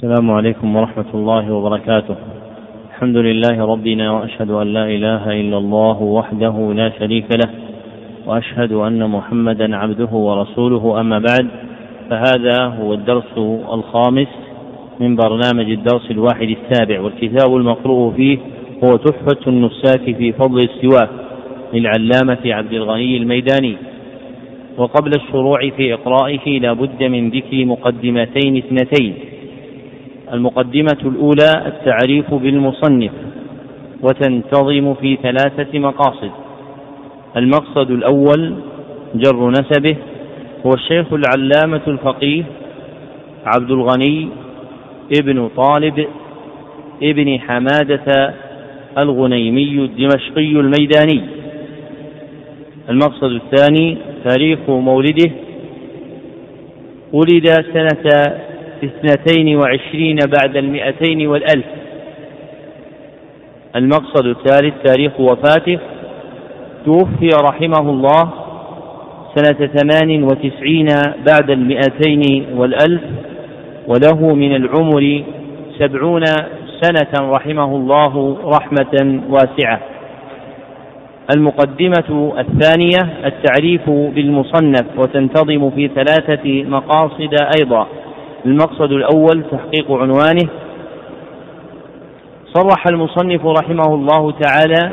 السلام عليكم ورحمة الله وبركاته. الحمد لله ربنا وأشهد أن لا إله إلا الله وحده لا شريك له وأشهد أن محمدا عبده ورسوله. أما بعد فهذا هو الدرس الخامس من برنامج الدرس الواحد السابع والكتاب المقروء فيه هو تحفة النساك في فضل السواك للعلامة عبد الغني الميداني. وقبل الشروع في إقرائه لا بد من ذكر مقدمتين اثنتين. المقدمة الأولى التعريف بالمصنف وتنتظم في ثلاثة مقاصد. المقصد الأول جر نسبه هو الشيخ العلامة الفقيه عبد الغني ابن طالب ابن حمادة الغنيمي الدمشقي الميداني. المقصد الثاني تاريخ مولده ولد سنة اثنتين وعشرين بعد المئتين والألف. المقصد الثالث تاريخ وفاته. توفي رحمه الله سنة ثمان وتسعين بعد المئتين والألف وله من العمر سبعون سنة رحمه الله رحمة واسعة. المقدمة الثانية التعريف بالمصنف وتنتظم في ثلاثة مقاصد أيضا. المقصد الأول تحقيق عنوانه. صرح المصنف رحمه الله تعالى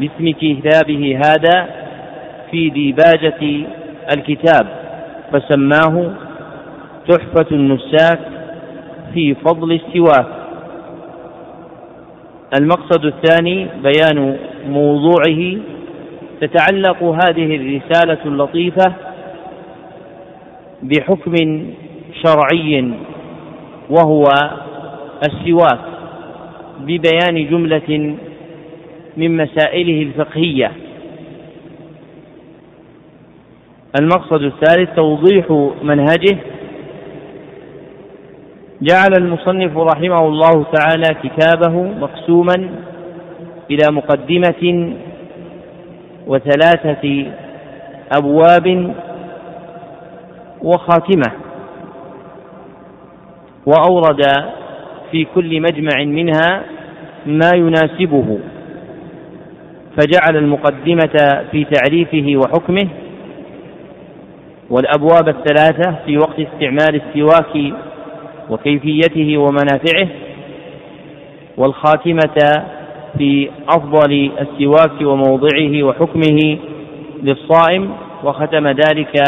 باسم كتابه هذا في ديباجة الكتاب فسماه تحفة النساك في فضل السواك. المقصد الثاني بيان موضوعه تتعلق هذه الرسالة اللطيفة بحكم شرعي وهو السواك ببيان جملة من مسائله الفقهية. المقصد الثالث توضيح منهجه. جعل المصنف رحمه الله تعالى كتابه مقسوما إلى مقدمة وثلاثة أبواب وخاتمة. وأورد في كل مجمع منها ما يناسبه فجعل المقدمة في تعريفه وحكمه والأبواب الثلاثة في وقت استعمال السواك وكيفيته ومنافعه والخاتمة في أفضل السواك وموضعه وحكمه للصائم وختم ذلك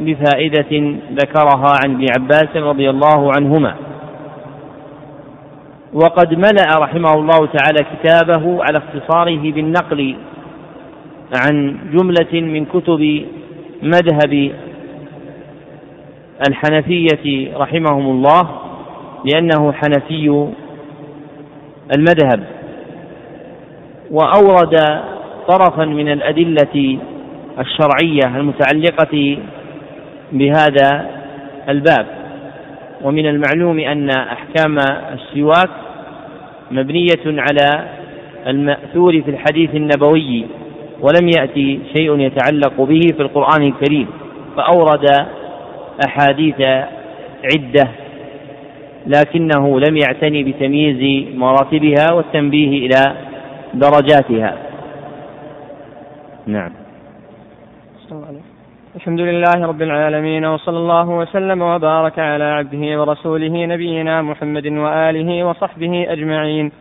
بفائدة ذكرها عن ابن عباس رضي الله عنهما. وقد ملأ رحمه الله تعالى كتابه على اختصاره بالنقل عن جملة من كتب مذهب الحنفية رحمهم الله لأنه حنفي المذهب. وأورد طرفا من الأدلة الشرعية المتعلقة بهذا الباب. ومن المعلوم أن أحكام السواك مبنية على المأثور في الحديث النبوي ولم يأتي شيء يتعلق به في القرآن الكريم فأورد أحاديث عدة لكنه لم يعتني بتمييز مراتبها والتنبيه إلى درجاتها. نعم. الحمد لله رب العالمين وصلى الله وسلم وبارك على عبده ورسوله نبينا محمد وآله وصحبه أجمعين.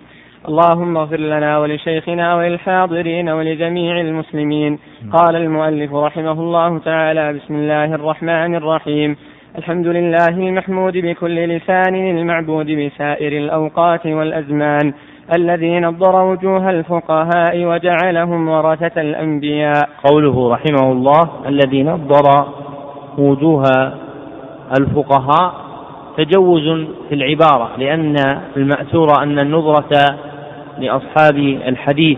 اللهم اغفر لنا ولشيخنا وللحاضرين ولجميع المسلمين. قال المؤلف رحمه الله تعالى بسم الله الرحمن الرحيم. الحمد لله المحمود بكل لسان المعبود بسائر الأوقات والأزمان. الذي نضر وجوه الفقهاء وجعلهم ورثة الأنبياء. قوله رحمه الله الذي نضر وجوه الفقهاء تجوز في العبارة لأن المأثور أن النظرة لأصحاب الحديث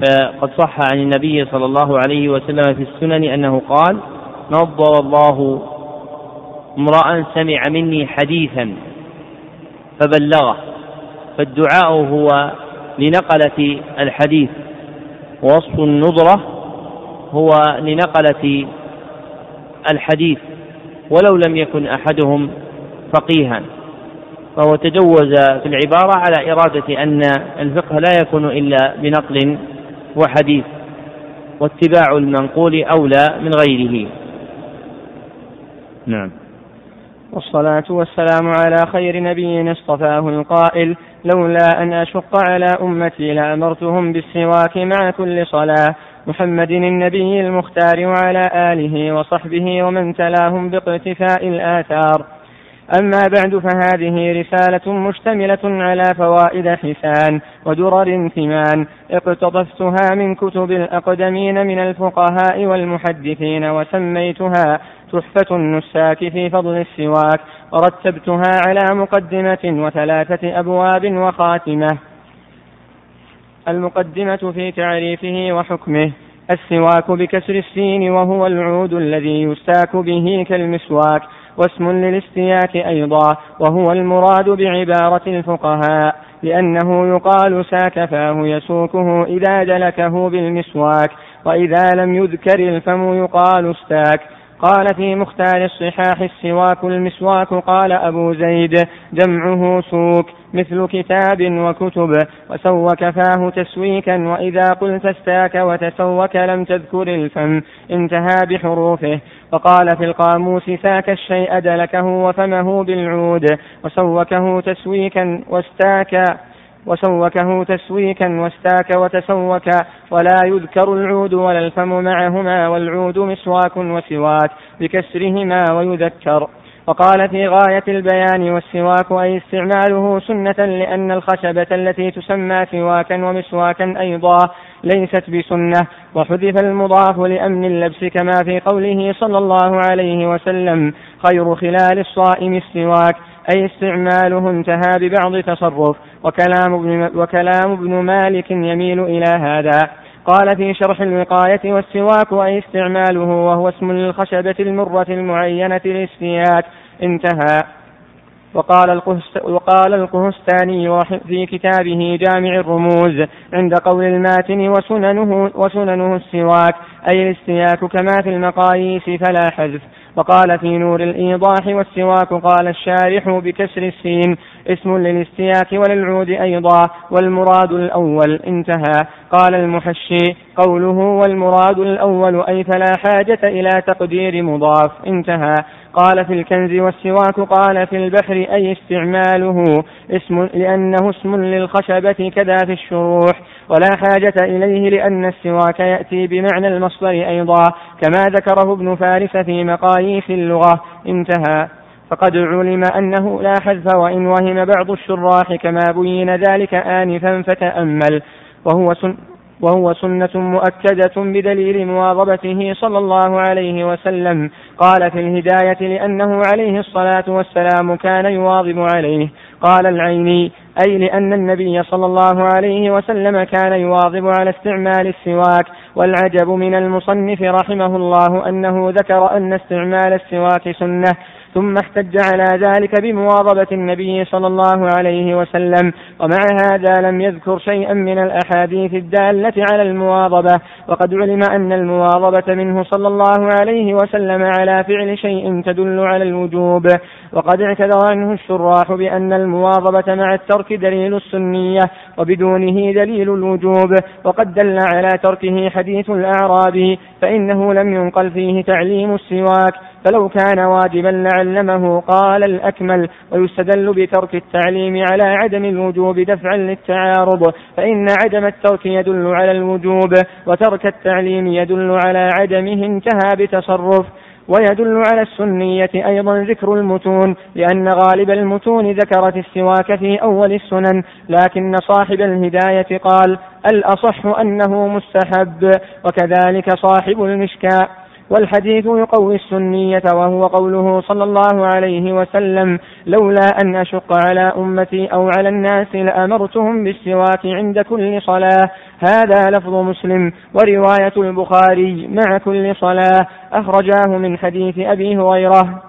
فقد صح عن النبي صلى الله عليه وسلم في السنن أنه قال نضر الله امرأ سمع مني حديثا فبلغه. فالدعاء هو لنقلة الحديث. ووصف النظرة هو لنقلة الحديث. ولو لم يكن أحدهم فقيها. فهو تجوز في العبارة على إرادة أن الفقه لا يكون إلا بنقل وحديث. واتباع المنقول أولى من غيره. نعم. والصلاة والسلام على خير نبي اصطفاه القائل لولا أن أشق على أمتي لأمرتهم بالسواك مع كل صلاة. محمد النبي المختار وعلى آله وصحبه ومن تلاهم باقتفاء الآثار. أما بعد فهذه رسالة مشتملة على فوائد حسان ودرر ثمان اقتطفتها من كتب الأقدمين من الفقهاء والمحدثين وسميتها تحفة النساك في فضل السواك. ورتبتها على مقدمة وثلاثة أبواب وخاتمة. المقدمة في تعريفه وحكمه السواك بكسر السين وهو العود الذي يستاك به كالمسواك واسم للاستياك أيضا وهو المراد بعبارة الفقهاء لأنه يقال ساك فاه يسوكه إذا دلكه بالمسواك وإذا لم يذكر الفم يقال استاك. قال في مختار الصحاح السواك المسواك قال أبو زيد جمعه سوك مثل كتاب وكتب وسوك فاه تسويكا وإذا قلت استاك وتسوك لم تذكر الفم انتهى بحروفه وقال في القاموس ساك الشيء دلكه وفمه بالعود وسوكه تسويكا واستاك وسوكه تسويكا واستاك وتسوك ولا يذكر العود ولا الفم معهما والعود مسواك وسواك بكسرهما ويذكر. وقال في غاية البيان والسواك أي استعماله سنة لأن الخشبة التي تسمى سواكا ومسواكا أيضا ليست بسنة. وحذف المضاف لأمن اللبس كما في قوله صلى الله عليه وسلم خير خلال الصائم السواك. أي استعماله انتهى ببعض تصرف. وكلام ابن, وكلام ابن مالك يميل إلى هذا. قال في شرح الوقاية والسواك أي استعماله وهو اسم للخشبة المرة المعينة للاستياك. انتهى. وقال وقال القهستاني في كتابه جامع الرموز عند قول الماتن وسننه وسننه السواك. أي الاستياك كما في المقاييس فلا حذف. وقال في نور الإيضاح والسواك قال الشارح بكسر السين. اسم للاستياك وللعود أيضا والمراد الأول انتهى. قال المحشي قوله والمراد الأول أي فلا حاجة إلى تقدير مضاف انتهى. قال في الكنز والسواك قال في البحر أي استعماله؟ اسم لأنه اسم للخشبة كذا في الشروح ولا حاجة إليه لأن السواك يأتي بمعنى المصدر أيضا كما ذكره ابن فارس في مقاييس اللغة. انتهى. فقد علم أنه لا حذف وإن وهم بعض الشراح كما بين ذلك آنفا فتأمل وهو سن وهو سنة مؤكدة بدليل مواظبته صلى الله عليه وسلم. قال في الهداية لأنه عليه الصلاة والسلام كان يواظب عليه. قال العيني أي لأن النبي صلى الله عليه وسلم كان يواظب على استعمال السواك. والعجب من المصنف رحمه الله أنه ذكر أن استعمال السواك سنة. ثم احتج على ذلك بمواظبة النبي صلى الله عليه وسلم. ومع هذا لم يذكر شيئا من الأحاديث الدالة على المواظبة. وقد علم أن المواظبة منه صلى الله عليه وسلم على فعل شيء تدل على الوجوب. وقد اعتذر عنه الشراح بأن المواظبة مع الترك دليل السنية وبدونه دليل الوجوب. وقد دل على تركه حديث الأعرابي فإنه لم ينقل فيه تعليم السواك. فلو كان واجبا لعلمه قال الأكمل ويستدل بترك التعليم على عدم الوجوب دفعا للتعارض فإن عدم الترك يدل على الوجوب وترك التعليم يدل على عدمه انتهى بتصرف ويدل على السنية أيضا ذكر المتون لأن غالب المتون ذكرت السواك في أول السنن لكن صاحب الهداية قال الأصح أنه مستحب وكذلك صاحب المشكاة والحديث يقوي السنية وهو قوله صلى الله عليه وسلم لولا أن أشق على أمتي أو على الناس لأمرتهم بالسواك عند كل صلاة. هذا لفظ مسلم ورواية البخاري مع كل صلاة. أخرجاه من حديث أبي هريرة.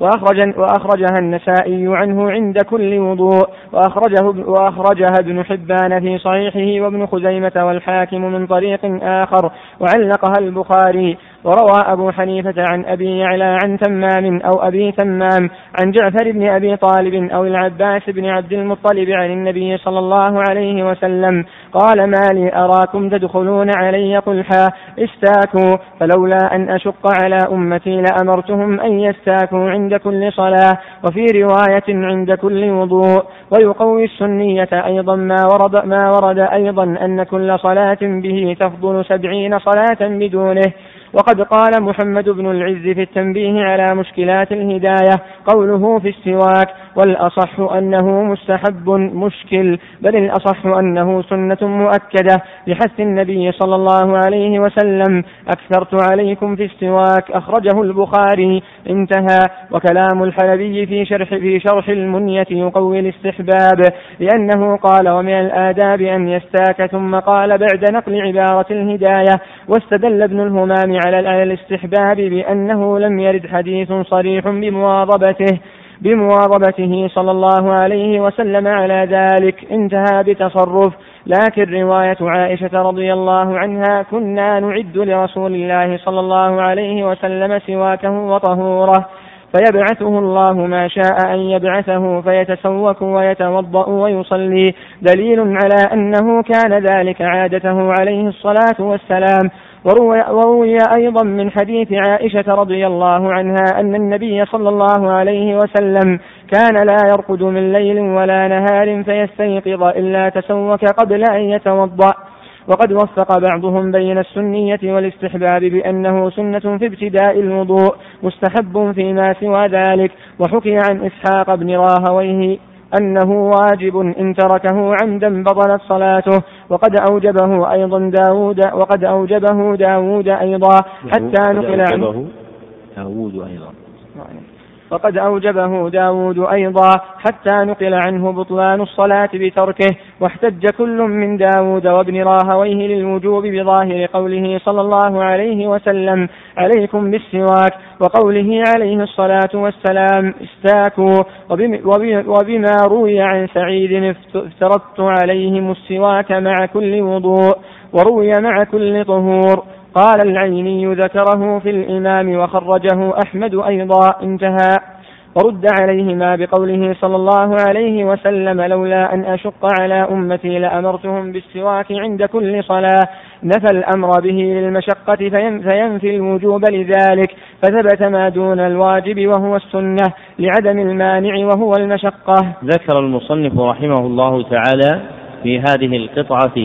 وأخرج وأخرجها النسائي عنه عند كل وضوء. وأخرجه وأخرجها ابن حبان في صحيحه وابن خزيمة والحاكم من طريق آخر. وعلقها البخاري. وروى أبو حنيفة عن أبي يعلى عن تمام أو أبي تمام عن جعفر بن أبي طالب أو العباس بن عبد المطلب عن النبي صلى الله عليه وسلم قال ما لي أراكم تدخلون علي قلحا استاكوا فلولا أن أشق على أمتي لأمرتهم أن يستاكوا عند كل صلاة وفي رواية عند كل وضوء ويقوي السنية أيضا ما ورد ما ورد أيضا أن كل صلاة به تفضل سبعين صلاة بدونه وقد قال محمد بن العز في التنبيه على مشكلات الهداية قوله في السواك والأصح أنه مستحب مشكل بل الأصح أنه سنة مؤكدة. لحث النبي صلى الله عليه وسلم أكثرت عليكم في السواك أخرجه البخاري. انتهى. وكلام الحلبي في شرح في شرح المنية يقوي الاستحباب لأنه قال ومن الآداب أن يستاك. ثم قال بعد نقل عبارة الهداية. واستدل ابن الهمام على الاستحباب بأنه لم يرد حديث صريح بمواظبته. بمواظبته صلى الله عليه وسلم على ذلك. انتهى بتصرف. لكن رواية عائشة رضي الله عنها كنا نعد لرسول الله صلى الله عليه وسلم سواكه وطهوره فيبعثه الله ما شاء أن يبعثه فيتسوك ويتوضأ ويصلي. دليل على أنه كان ذلك عادته عليه الصلاة والسلام. وروي, وروي أيضا من حديث عائشة رضي الله عنها أن النبي صلى الله عليه وسلم كان لا يرقد من ليل ولا نهار فيستيقظ إلا تسوك قبل أن يتوضأ. وقد وفق بعضهم بين السنية والاستحباب بأنه سنة في ابتداء الوضوء مستحب فيما سوى ذلك وحكي عن إسحاق بن راهويه. أنه واجب إن تركه عمدا بطلت صلاته. وقد أوجبه أيضا داود وقد أوجبه داود أيضا حتى نقل عنه داود أيضا. وقد أوجبه داود أيضا حتى نقل عنه بطلان الصلاة بتركه واحتج كل من داود وابن راهويه للوجوب بظاهر قوله صلى الله عليه وسلم عليكم بالسواك وقوله عليه الصلاة والسلام استاكوا وبما روي عن سعيد افترضت عليهم السواك مع كل وضوء وروي مع كل طهور. قال العيني ذكره في الإمام وخرجه أحمد أيضا انتهى. ورد عليهما بقوله صلى الله عليه وسلم لولا أن أشق على أمتي لأمرتهم بالسواك عند كل صلاة. نفى الأمر به للمشقة فينفي الوجوب لذلك. فثبت ما دون الواجب وهو السنة لعدم المانع وهو المشقة. ذكر المصنف رحمه الله تعالى في هذه القطعة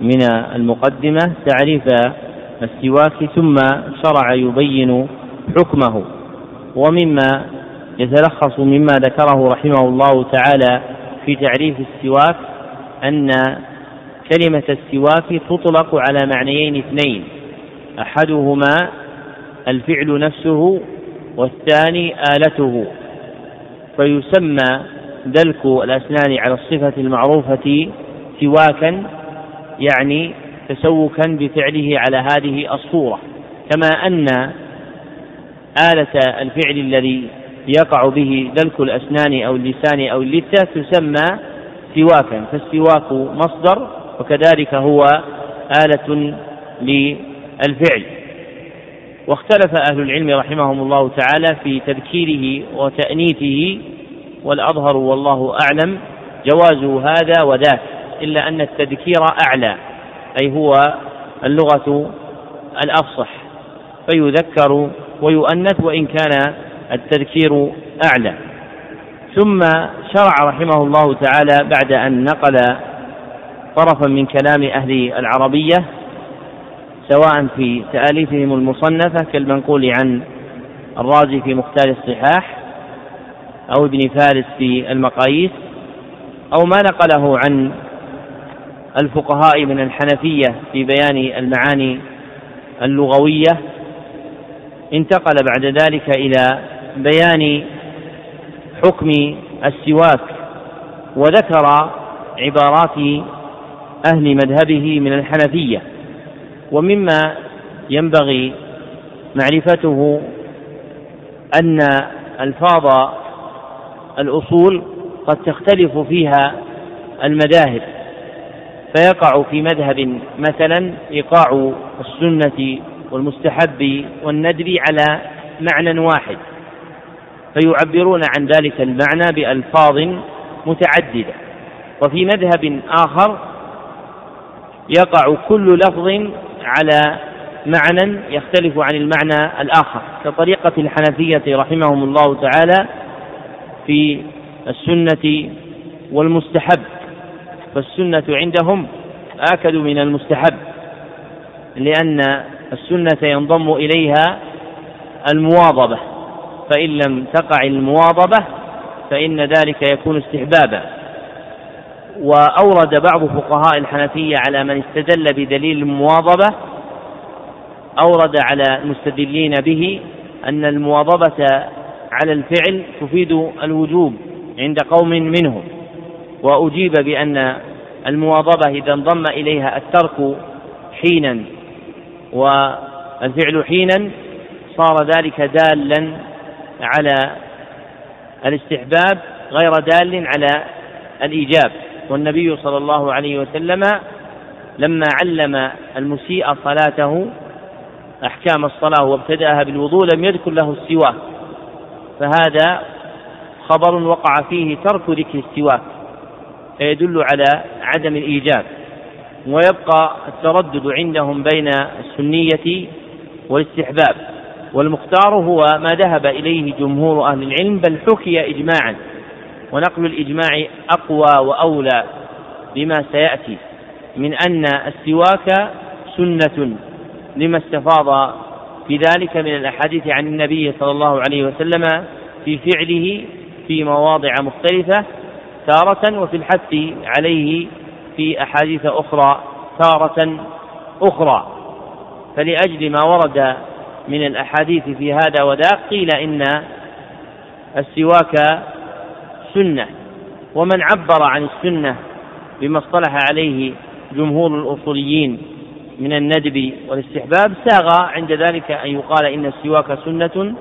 من المقدمة تعريف السواك ثم شرع يبين حكمه ومما يتلخص مما ذكره رحمه الله تعالى في تعريف السواك أن كلمة السواك تطلق على معنيين اثنين أحدهما الفعل نفسه والثاني آلته فيسمى دلك الأسنان على الصفة المعروفة سواكا يعني تسوكا بفعله على هذه الصورة كما أن آلة الفعل الذي يقع به دلك الأسنان أو اللسان أو اللثة تسمى سواكا فالسواك مصدر وكذلك هو آلة للفعل. واختلف أهل العلم رحمهم الله تعالى في تذكيره وتأنيثه والأظهر والله أعلم جواز هذا وذاك إلا أن التذكير أعلى. أي هو اللغة الأفصح فيذكر ويؤنث وإن كان التذكير أعلى. ثم شرع رحمه الله تعالى بعد أن نقل طرفا من كلام أهل العربية سواء في تآليفهم المصنفة كالمنقول عن الرازي في مختار الصحاح أو ابن فارس في المقاييس أو ما نقله عن الفقهاء من الحنفية في بيان المعاني اللغوية انتقل بعد ذلك إلى بيان حكم السواك وذكر عبارات أهل مذهبه من الحنفية ومما ينبغي معرفته أن ألفاظ الأصول قد تختلف فيها المذاهب. فيقع في مذهب مثلا إيقاع السنة والمستحب والندب على معنى واحد فيعبرون عن ذلك المعنى بألفاظ متعددة. وفي مذهب آخر يقع كل لفظ على معنى يختلف عن المعنى الآخر. كطريقة الحنفية رحمهم الله تعالى في السنة والمستحب. فالسنة عندهم آكد من المستحب لأن السنة ينضم إليها المواظبة فإن لم تقع المواظبة فإن ذلك يكون استحبابا. وأورد بعض فقهاء الحنفية على من استدل بدليل المواظبة أورد على المستدلين به أن المواظبة على الفعل تفيد الوجوب عند قوم منهم. وأجيب بأن المواظبة إذا انضم إليها الترك حينا والفعل حينا صار ذلك دالا على الاستحباب غير دال على الإيجاب. والنبي صلى الله عليه وسلم لما علم المسيء صلاته أحكام الصلاة وابتدأها بالوضوء لم يذكر له السواك. فهذا خبر وقع فيه ترك ذكر السواك. فيدل على عدم الإيجاب ويبقى التردد عندهم بين السنية والاستحباب. والمختار هو ما ذهب إليه جمهور أهل العلم بل حكي إجماعا ونقل الإجماع أقوى وأولى بما سيأتي من أن السواك سنة لما استفاض في ذلك من الأحاديث عن النبي صلى الله عليه وسلم في فعله في مواضع مختلفة. تارة وفي الحث عليه في أحاديث أخرى تارة أخرى. فلأجل ما ورد من الأحاديث في هذا وذاك قيل إن السواك سنة. ومن عبر عن السنة بما اصطلح عليه جمهور الأصوليين من الندب والاستحباب ساغ عند ذلك أن يقال إن السواك سنة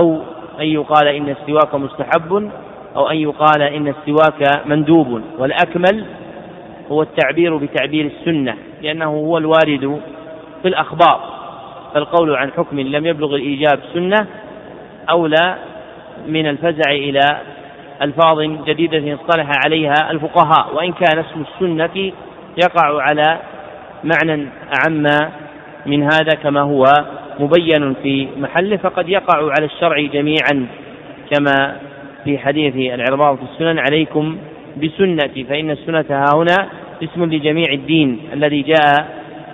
أو أن يقال إن السواك مستحب. أو أن يقال إن السواك مندوب والأكمل هو التعبير بتعبير السنة لأنه هو الوارد في الأخبار. فالقول عن حكم لم يبلغ الإيجاب سنة أولى من الفزع إلى ألفاظ جديدة اصطلح عليها الفقهاء وإن كان اسم السنة يقع على معنى أعم من هذا كما هو مبين في محله فقد يقع على الشرع جميعا كما في حديث العرباض في السنن عليكم بسنتي فإن السنة ها هنا اسم لجميع الدين الذي جاء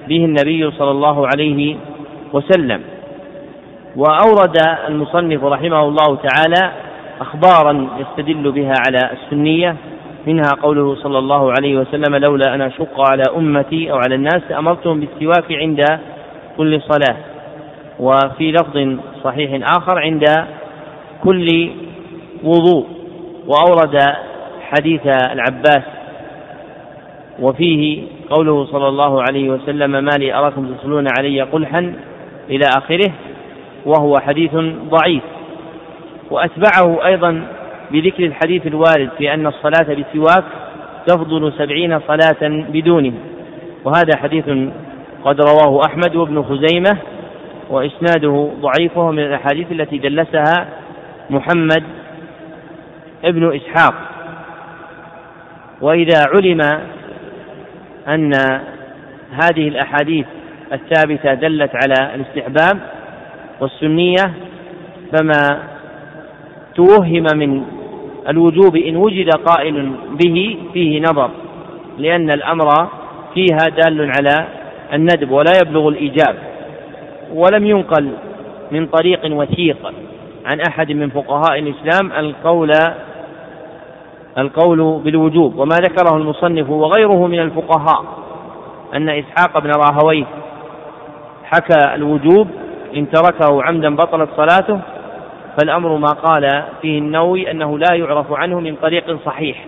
به النبي صلى الله عليه وسلم. وأورد المصنف رحمه الله تعالى أخبارا يستدل بها على السنية منها قوله صلى الله عليه وسلم لولا أن أشق على أمتي أو على الناس أمرتهم بالسواك عند كل صلاة. وفي لفظ صحيح آخر عند كل وضوء وأورد حديث العباس وفيه قوله صلى الله عليه وسلم ما لي أراكم تصلون علي قلحا إلى آخره وهو حديث ضعيف. وأتبعه أيضا بذكر الحديث الوارد في أن الصلاة بسواك تفضل سبعين صلاة بدونه وهذا حديث قد رواه أحمد وابن خزيمة وإسناده ضعيف وهو من الأحاديث التي دلسها محمد ابن إسحاق. وإذا علم أن هذه الأحاديث الثابتة دلت على الاستحباب والسنية فما توهم من الوجوب إن وجد قائل به فيه نظر لأن الأمر فيها دال على الندب ولا يبلغ الإيجاب. ولم ينقل من طريق وثيق عن أحد من فقهاء الإسلام القول القول بالوجوب وما ذكره المصنف وغيره من الفقهاء أن إسحاق بن راهويه حكى الوجوب إن تركه عمدا بطلت صلاته فالأمر ما قال فيه النووي أنه لا يعرف عنه من طريق صحيح.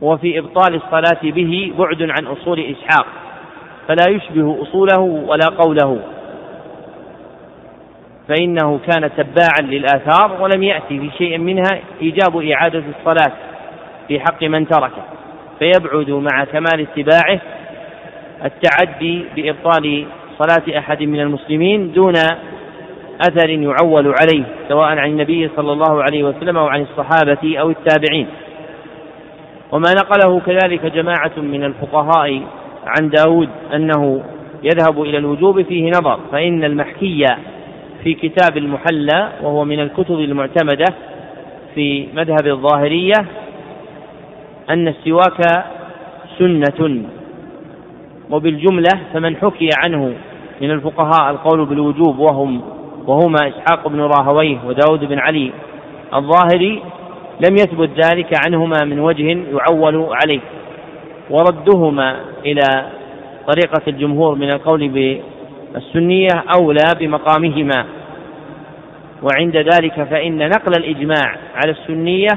وفي إبطال الصلاة به بعد عن أصول إسحاق فلا يشبه أصوله ولا قوله. فإنه كان تباعا للآثار ولم يأتي في شيء منها إيجاب إعادة الصلاة في حق من تركه فيبعد مع كمال اتباعه التعدي بإبطال صلاة أحد من المسلمين دون أثر يعول عليه سواء عن النبي صلى الله عليه وسلم أو عن الصحابة أو التابعين. وما نقله كذلك جماعة من الفقهاء عن داود أنه يذهب إلى الوجوب فيه نظر فإن المحكي في كتاب المحلى وهو من الكتب المعتمدة في مذهب الظاهرية أن السواك سنة وبالجملة فمن حكي عنه من الفقهاء القول بالوجوب وهم وهما إسحاق بن راهويه وداود بن علي الظاهري لم يثبت ذلك عنهما من وجه يعول عليه. وردهما إلى طريقة الجمهور من القول بالسنية أولى بمقامهما. وعند ذلك فإن نقل الإجماع على السنية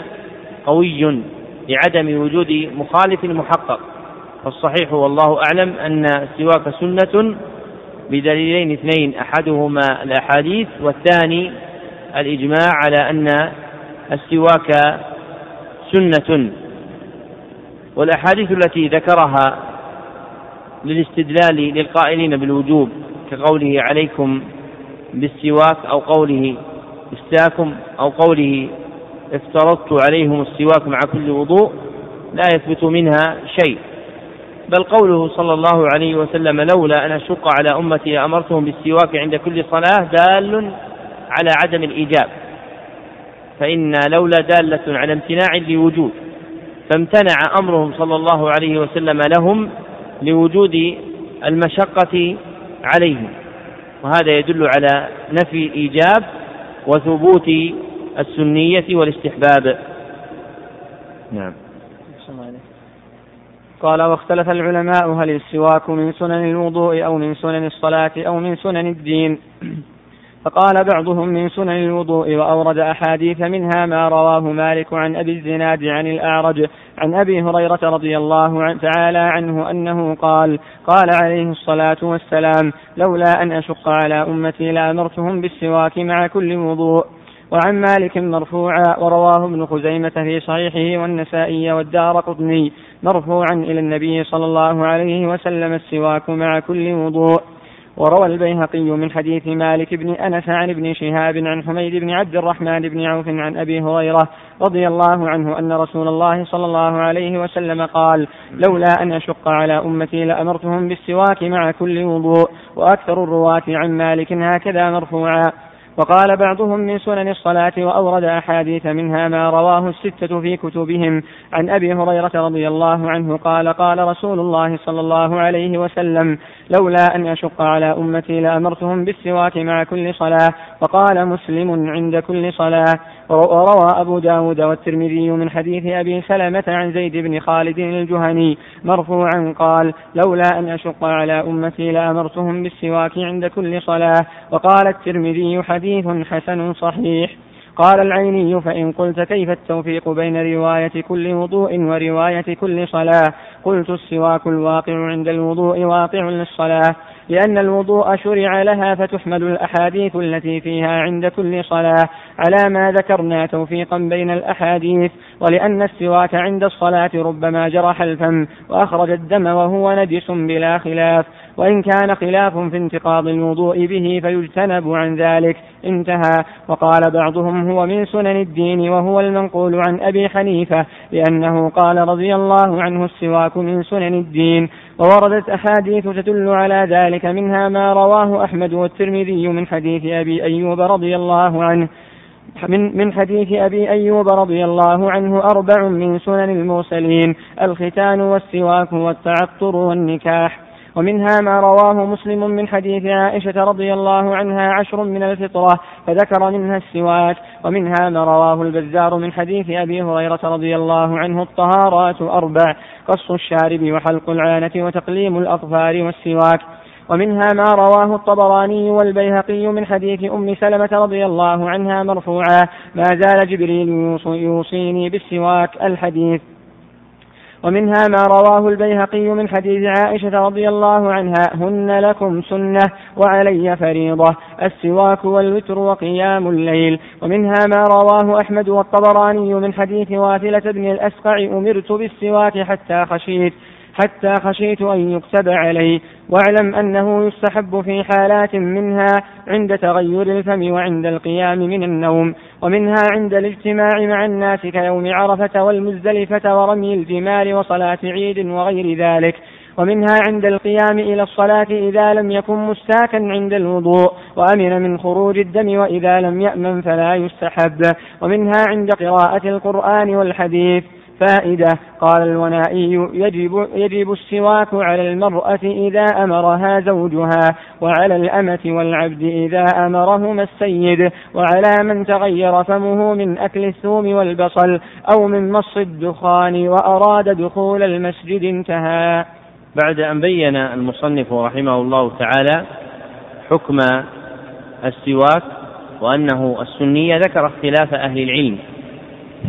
قوي لعدم وجود مخالف محقق. فالصحيح والله أعلم أن السواك سنة بدليلين اثنين أحدهما الأحاديث والثاني الإجماع على أن السواك سنة. والأحاديث التي ذكرها للاستدلال للقائلين بالوجوب كقوله عليكم بالسواك أو قوله استاكم أو قوله افترضت عليهم السواك مع كل وضوء لا يثبت منها شيء. بل قوله صلى الله عليه وسلم لولا أن أشق على أمتي لأمرتهم بالسواك عند كل صلاة دال على عدم الإيجاب. فإن لولا دالة على امتناع لوجود فامتنع أمرهم صلى الله عليه وسلم لهم لوجود المشقة عليهم. وهذا يدل على نفي الإيجاب وثبوت السنية والاستحباب. نعم. قال واختلف العلماء هل السواك من سنن الوضوء أو من سنن الصلاة أو من سنن الدين. فقال بعضهم من سنن الوضوء وأورد أحاديث منها ما رواه مالك عن أبي الزناد عن الأعرج عن أبي هريرة رضي الله تعالى عنه أنه قال قال عليه الصلاة والسلام لولا أن أشق على أمتي لأمرتهم بالسواك مع كل وضوء وعن مالك مرفوعا ورواه ابن خزيمة في صحيحه والنسائي والدار قطني مرفوعا إلى النبي صلى الله عليه وسلم السواك مع كل وضوء وروى البيهقي من حديث مالك بن أنس عن ابن شهاب عن حميد بن عبد الرحمن بن عوف عن أبي هريرة رضي الله عنه أن رسول الله صلى الله عليه وسلم قال لولا أن أشق على أمتي لأمرتهم بالسواك مع كل وضوء وأكثر الرواة عن مالك هكذا مرفوعا. وقال بعضهم من سنن الصلاة وأورد أحاديث منها ما رواه الستة في كتبهم. عن أبي هريرة رضي الله عنه قال قال رسول الله صلى الله عليه وسلم لولا أن أشق على أمتي لأمرتهم بالسواك مع كل صلاة وقال مسلم عند كل صلاة. وروى أبو داود والترمذي من حديث أبي سلمة عن زيد بن خالد الجهني مرفوعا قال لولا أن أشق على أمتي لأمرتهم بالسواك عند كل صلاة. وقال الترمذي حديث حسن صحيح. قال العيني فإن قلت كيف التوفيق بين رواية كل وضوء ورواية كل صلاة؟ قلت السواك الواقع عند الوضوء واقع للصلاة. لأن الوضوء شرع لها فتحمل الأحاديث التي فيها عند كل صلاة على ما ذكرنا توفيقا بين الأحاديث ولأن السواك عند الصلاة ربما جرح الفم وأخرج الدم وهو نجس بلا خلاف. وإن كان خلاف في انتقاض الوضوء به فيجتنب عن ذلك. انتهى. وقال بعضهم هو من سنن الدين وهو المنقول عن أبي حنيفة لأنه قال رضي الله عنه السواك من سنن الدين. ووردت أحاديث تدل على ذلك منها ما رواه أحمد والترمذي من حديث أبي أيوب رضي الله عنه. من من حديث أبي أيوب رضي الله عنه أربع من سنن المرسلين الختان والسواك والتعطر والنكاح. ومنها ما رواه مسلم من حديث عائشة رضي الله عنها عشر من الفطرة فذكر منها السواك ومنها ما رواه البزار من حديث أبي هريرة رضي الله عنه الطهارات أربع قص الشارب وحلق العانة وتقليم الأظفار والسواك. ومنها ما رواه الطبراني والبيهقي من حديث أم سلمة رضي الله عنها مرفوعا ما زال جبريل يوصيني بالسواك الحديث. ومنها ما رواه البيهقي من حديث عائشة رضي الله عنها هن لكم سنة وعلي فريضة السواك والوتر وقيام الليل. ومنها ما رواه أحمد والطبراني من حديث واثلة بن الأسقع أمرت بالسواك حتى خشيت. حتى خشيت أن يكتب علي واعلم أنه يستحب في حالات منها عند تغير الفم وعند القيام من النوم ومنها عند الاجتماع مع الناس كيوم عرفة والمزدلفة ورمي الجمال وصلاة عيد وغير ذلك ومنها عند القيام إلى الصلاة إذا لم يكن مستاكا عند الوضوء وأمن من خروج الدم وإذا لم يأمن فلا يستحب ومنها عند قراءة القرآن والحديث. فائدة. قال الونائي يجب, يجب السواك على المرأة إذا أمرها زوجها وعلى الأمة والعبد إذا أمرهما السيد وعلى من تغير فمه من أكل الثوم والبصل أو من مص الدخان وأراد دخول المسجد انتهى. بعد أن بين المصنف رحمه الله تعالى حكم السواك وأنه السنية ذكر اختلاف أهل العلم.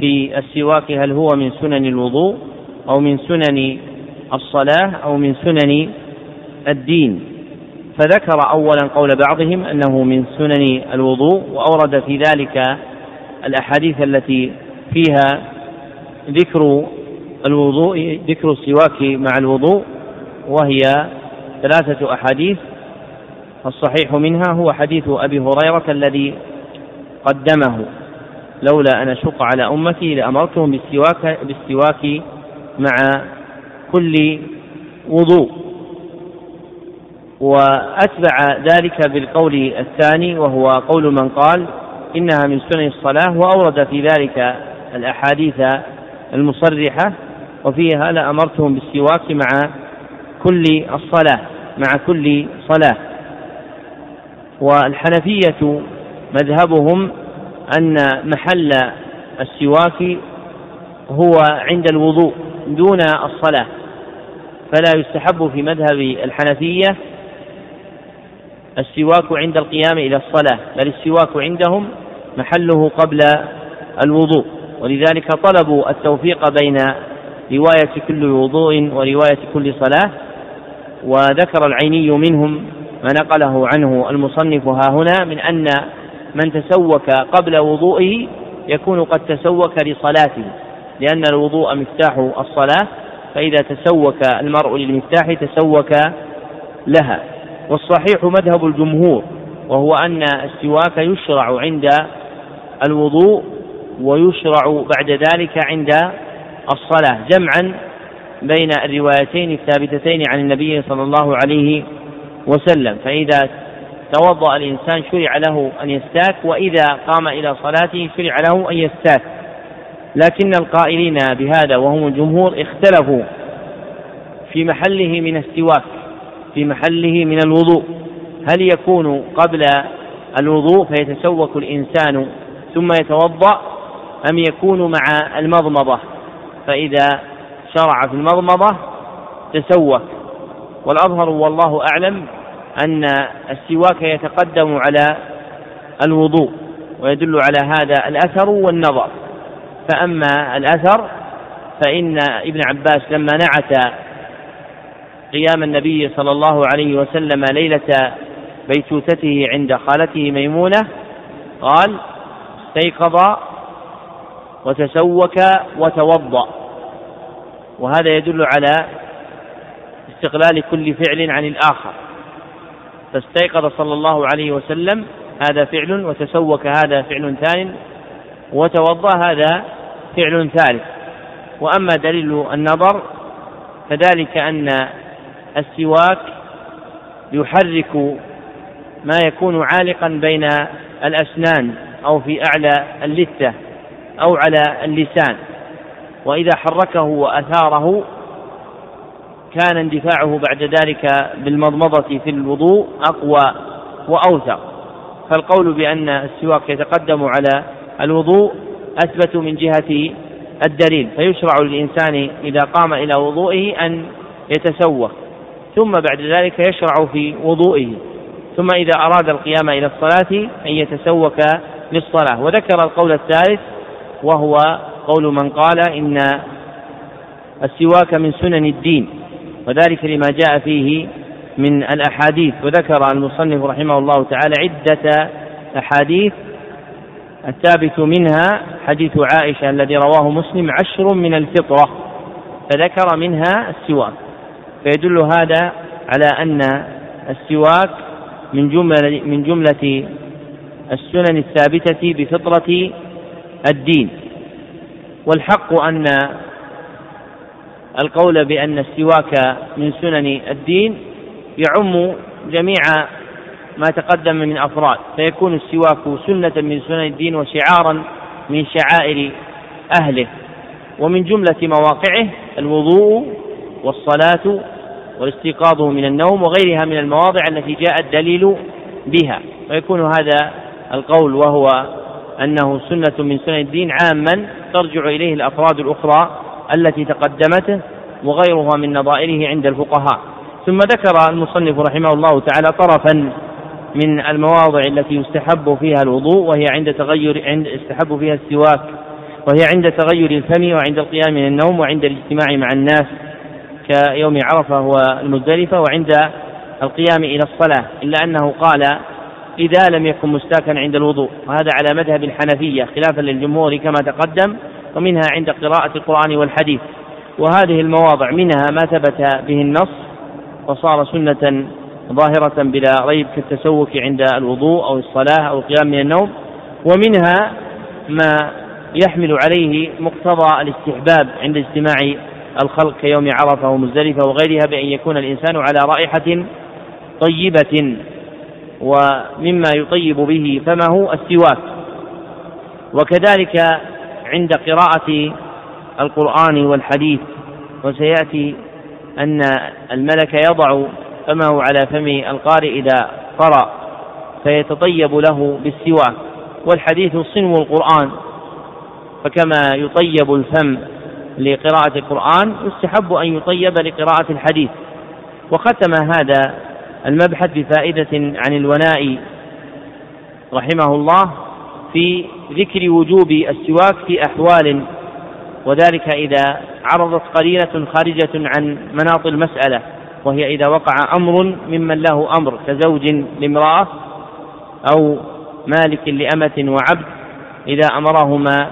في السواك هل هو من سنن الوضوء أو من سنن الصلاة أو من سنن الدين؟ فذكر أولا قول بعضهم أنه من سنن الوضوء وأورد في ذلك الأحاديث التي فيها ذكر الوضوء ذكر السواك مع الوضوء وهي ثلاثة أحاديث. الصحيح منها هو حديث أبي هريرة الذي قدمه. لولا أن أشق على أمتي لأمرتهم بالسواك بالسواك مع كل وضوء. وأتبع ذلك بالقول الثاني وهو قول من قال إنها من سنن الصلاة وأورد في ذلك الأحاديث المصرحة وفيها لأمرتهم بالسواك مع كل الصلاة مع كل صلاة. والحنفية مذهبهم أن محل السواك هو عند الوضوء دون الصلاة فلا يستحب في مذهب الحنفية السواك عند القيام إلى الصلاة بل السواك عندهم محله قبل الوضوء ولذلك طلبوا التوفيق بين رواية كل وضوء ورواية كل صلاة وذكر العيني منهم ما نقله عنه المصنف ها هنا من أن من تسوك قبل وضوئه يكون قد تسوك لصلاته لأن الوضوء مفتاح الصلاة فإذا تسوك المرء للمفتاح تسوك لها. والصحيح مذهب الجمهور وهو أن السواك يشرع عند الوضوء ويشرع بعد ذلك عند الصلاة جمعا بين الروايتين الثابتتين عن النبي صلى الله عليه وسلم. فإذا توضأ الإنسان شرع له أن يستاك وإذا قام إلى صلاته شرع له أن يستاك. لكن القائلين بهذا وهم الجمهور اختلفوا في محله من السواك في محله من الوضوء. هل يكون قبل الوضوء فيتسوك الإنسان ثم يتوضأ أم يكون مع المضمضة؟ فإذا شرع في المضمضة تسوك. والأظهر والله أعلم أن السواك يتقدم على الوضوء ويدل على هذا الأثر والنظر. فأما الأثر فإن ابن عباس لما نعت قيام النبي صلى الله عليه وسلم ليلة بيتوتته عند خالته ميمونة قال استيقظ وتسوك وتوضأ. وهذا يدل على استقلال كل فعل عن الآخر. فاستيقظ صلى الله عليه وسلم هذا فعل وتسوك هذا فعل ثان وتوضأ هذا فعل ثالث. وأما دليل النظر فذلك أن السواك يحرك ما يكون عالقا بين الأسنان أو في أعلى اللثة أو على اللسان. وإذا حركه وأثاره كان اندفاعه بعد ذلك بالمضمضة في الوضوء أقوى وأوثق. فالقول بأن السواك يتقدم على الوضوء أثبت من جهة الدليل. فيشرع للإنسان إذا قام إلى وضوئه أن يتسوق. ثم بعد ذلك يشرع في وضوئه. ثم إذا أراد القيام إلى الصلاة أن يتسوك للصلاة. وذكر القول الثالث وهو قول من قال إن السواك من سنن الدين. وذلك لما جاء فيه من الأحاديث. وذكر المصنف رحمه الله تعالى عدة أحاديث الثابت منها حديث عائشة الذي رواه مسلم عشر من الفطرة فذكر منها السواك. فيدل هذا على أن السواك من جملة من جملة السنن الثابتة بفطرة الدين. والحق أن القول بأن السواك من سنن الدين يعم جميع ما تقدم من أفراد فيكون السواك سنة من سنن الدين وشعارا من شعائر أهله ومن جملة مواقعه الوضوء والصلاة والاستيقاظ من النوم وغيرها من المواضع التي جاء الدليل بها ويكون هذا القول وهو أنه سنة من سنن الدين عاما ترجع إليه الأفراد الأخرى التي تقدمته وغيرها من نظائره عند الفقهاء. ثم ذكر المصنف رحمه الله تعالى طرفا من المواضع التي يستحب فيها الوضوء وهي عند تغير عند يستحب فيها السواك وهي عند تغير الفم وعند القيام من النوم وعند الاجتماع مع الناس كيوم عرفة والمزدلفة وعند القيام إلى الصلاة إلا أنه قال إذا لم يكن مستاكا عند الوضوء وهذا على مذهب الحنفية خلافا للجمهور كما تقدم. ومنها عند قراءة القرآن والحديث. وهذه المواضع منها ما ثبت به النص وصار سنة ظاهرة بلا ريب كالتسوك عند الوضوء أو الصلاة أو القيام من النوم. ومنها ما يحمل عليه مقتضى الاستحباب عند اجتماع الخلق كيوم عرفة ومزدلفة وغيرها بأن يكون الإنسان على رائحة طيبة ومما يطيب به فمه السواك. وكذلك عند قراءة القرآن والحديث وسيأتي أن الملك يضع فمه على فم القارئ إذا قرأ فيتطيب له بالسواك والحديث صنو القرآن فكما يطيب الفم لقراءة القرآن يستحب أن يطيب لقراءة الحديث. وختم هذا المبحث بفائدة عن الوناء رحمه الله في ذكر وجوب السواك في أحوال وذلك إذا عرضت قرينة خارجة عن مناط المسألة وهي إذا وقع أمر ممن له أمر كزوج لامرأة أو مالك لأمة وعبد إذا أمرهما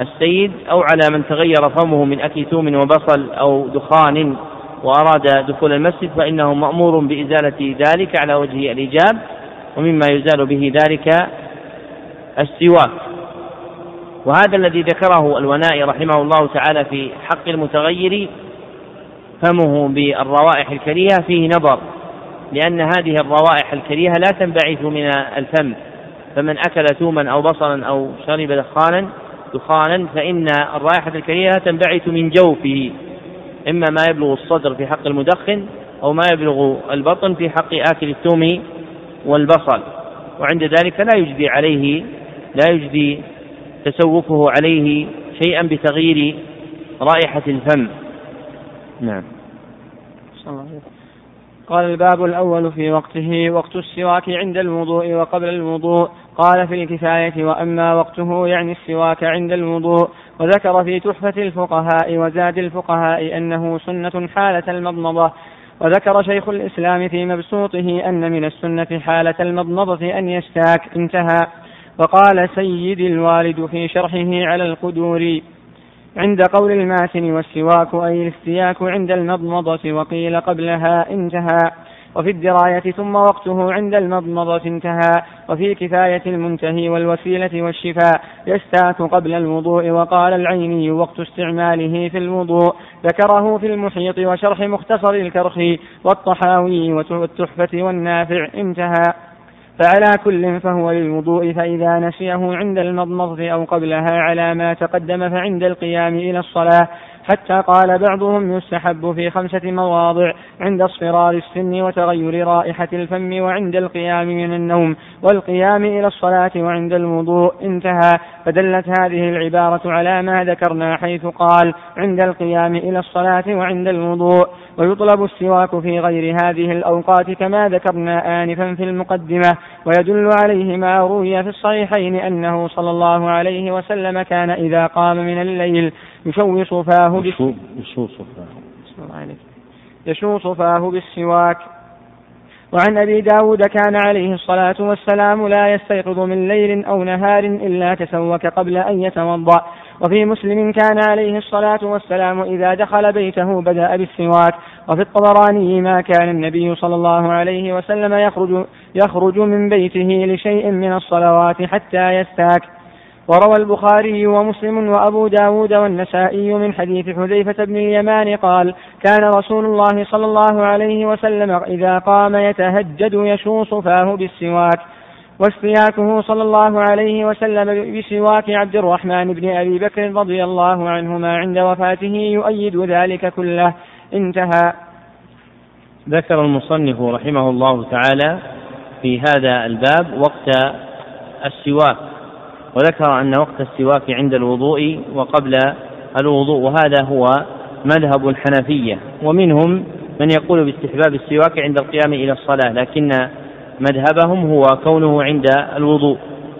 السيد أو على من تغير فمه من أكل ثوم وبصل أو دخان وأراد دخول المسجد فإنه مأمور بإزالة ذلك على وجه الإيجاب ومما يزال به ذلك السواك. وهذا الذي ذكره الونائي رحمه الله تعالى في حق المتغير فمه بالروائح الكريهة فيه نظر لأن هذه الروائح الكريهة لا تنبعث من الفم. فمن أكل ثوما أو بصلا أو شرب دخانا دخانا فإن الرائحة الكريهة تنبعث من جوفه. إما ما يبلغ الصدر في حق المدخن أو ما يبلغ البطن في حق آكل الثوم والبصل. وعند ذلك لا يجدي عليه لا يجدي تسوفه عليه شيئا بتغيير رائحة الفم. نعم. قال الباب الأول في وقته وقت السواك عند الوضوء وقبل الوضوء. قال في الكفاية وأما وقته يعني السواك عند الوضوء. وذكر في تحفة الفقهاء وزاد الفقهاء أنه سنة حالة المضمضة. وذكر شيخ الإسلام في مبسوطه أن من السنة حالة المضمضة أن يستاك انتهى. وقال سيد الوالد في شرحه على القدور عند قول الماتن والسواك أي الاستياك عند المضمضة وقيل قبلها انتهى. وفي الدراية ثم وقته عند المضمضة انتهى. وفي كفاية المنتهي والوسيلة والشفاء يستاك قبل الوضوء وقال العيني وقت استعماله في الوضوء. ذكره في المحيط وشرح مختصر الكرخي والطحاوي والتحفة والنافع انتهى. فعلى كل فهو للوضوء فإذا نسيه عند المضمضة أو قبلها على ما تقدم فعند القيام إلى الصلاة. حتى قال بعضهم يستحب في خمسة مواضع عند اصفرار السن وتغير رائحة الفم وعند القيام من النوم والقيام إلى الصلاة وعند الوضوء. انتهى. فدلت هذه العبارة على ما ذكرنا حيث قال عند القيام إلى الصلاة وعند الوضوء. ويطلب السواك في غير هذه الأوقات كما ذكرنا آنفا في المقدمة. ويدل عليه ما روي في الصحيحين أنه صلى الله عليه وسلم كان إذا قام من الليل يشوص فاه يشوص فاه يشوص فاه بالسواك. وعن أبي داود كان عليه الصلاة والسلام لا يستيقظ من ليل أو نهار إلا تسوك قبل أن يتوضأ. وفي مسلم كان عليه الصلاة والسلام إذا دخل بيته بدأ بالسواك. وفي الطبراني ما كان النبي صلى الله عليه وسلم يخرج, يخرج من بيته لشيء من الصلوات حتى يستاك. وروى البخاري ومسلم وأبو داود والنسائي من حديث حذيفة بن اليمان قال كان رسول الله صلى الله عليه وسلم إذا قام يتهجد يشوص فاه بالسواك واستياكه صلى الله عليه وسلم بسواك عبد الرحمن بن أبي بكر رضي الله عنهما عند وفاته يؤيد ذلك كله. انتهى. ذكر المصنف رحمه الله تعالى في هذا الباب وقت السواك. وذكر أن وقت السواك عند الوضوء وقبل الوضوء وهذا هو مذهب الحنفية. ومنهم من يقول باستحباب السواك عند القيام إلى الصلاة لكن مذهبهم هو كونه عند الوضوء.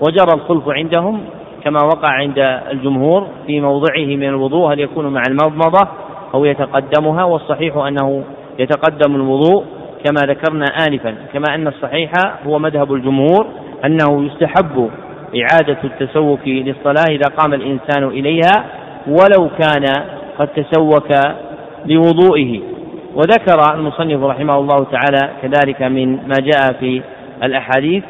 وجرى الخلف عندهم كما وقع عند الجمهور في موضعه من الوضوء هل يكون مع المضمضة أو يتقدمها والصحيح أنه يتقدم الوضوء كما ذكرنا آنفا. كما أن الصحيح هو مذهب الجمهور أنه يستحب إعادة التسوك للصلاة إذا قام الإنسان إليها ولو كان قد تسوك لوضوئه. وذكر المصنف رحمه الله تعالى كذلك من ما جاء في الأحاديث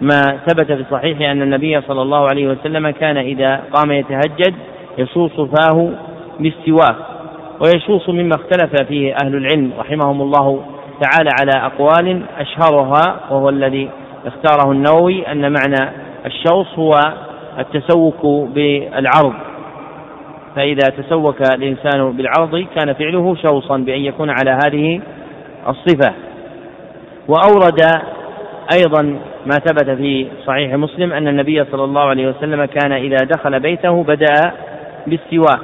ما ثبت في الصحيح أن النبي صلى الله عليه وسلم كان إذا قام يتهجد يصوص فاه بالسواك ويشوص مما اختلف فيه أهل العلم رحمهم الله تعالى على أقوال أشهرها وهو الذي اختاره النووي أن معنى الشوص هو التسوك بالعرض. فإذا تسوك الإنسان بالعرض كان فعله شوصا بأن يكون على هذه الصفة. وأورد أيضا ما ثبت في صحيح مسلم أن النبي صلى الله عليه وسلم كان إذا دخل بيته بدأ بالسواك.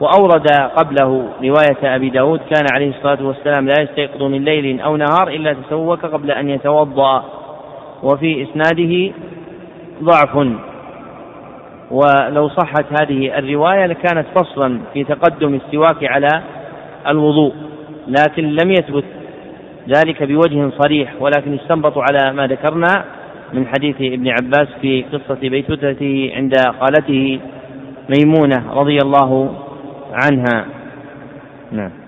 وأورد قبله رواية أبي داود كان عليه الصلاة والسلام لا يستيقظ من ليل أو نهار إلا تسوك قبل أن يتوضأ. وفي إسناده ضعف. ولو صحت هذه الرواية لكانت فصلا في تقدم السواك على الوضوء لكن لم يثبت ذلك بوجه صريح ولكن استنبطوا على ما ذكرنا من حديث ابن عباس في قصة بيتوتته عند خالته ميمونة رضي الله عنها. نعم.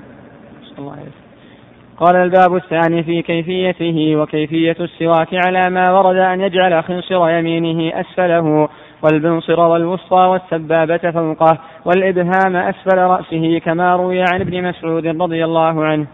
قال الباب الثاني في كيفيته وكيفية السواك على ما ورد أن يجعل خنصر يمينه أسفله والبنصر والوسطى والسبابة فوقه والإبهام أسفل رأسه كما روي عن ابن مسعود رضي الله عنه.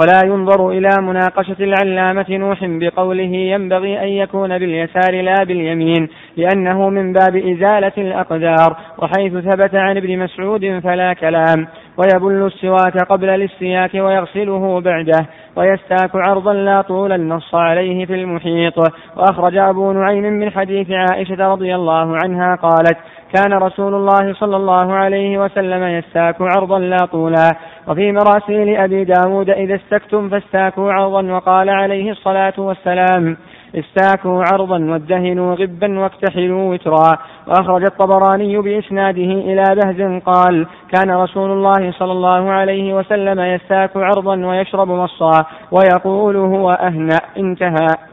ولا ينظر إلى مناقشة العلامة نوح بقوله ينبغي أن يكون باليسار لا باليمين لأنه من باب إزالة الأقذار وحيث ثبت عن ابن مسعود فلا كلام ويبل السواك قبل الاستياك ويغسله بعده ويستاك عرضا لا طولا نص عليه في المحيط وأخرج أبو نعيم من حديث عائشة رضي الله عنها قالت كان رسول الله صلى الله عليه وسلم يستاك عرضا لا طولا. وفي مراسيل أبي داود إذا استكتم فاستاكوا عرضا وقال عليه الصلاة والسلام استاكوا عرضا وادهنوا غبا واكتحلوا وترا. وأخرج الطبراني بإسناده إلى بهز قال كان رسول الله صلى الله عليه وسلم يستاك عرضا ويشرب مصا ويقول هو أهنأ. انتهى.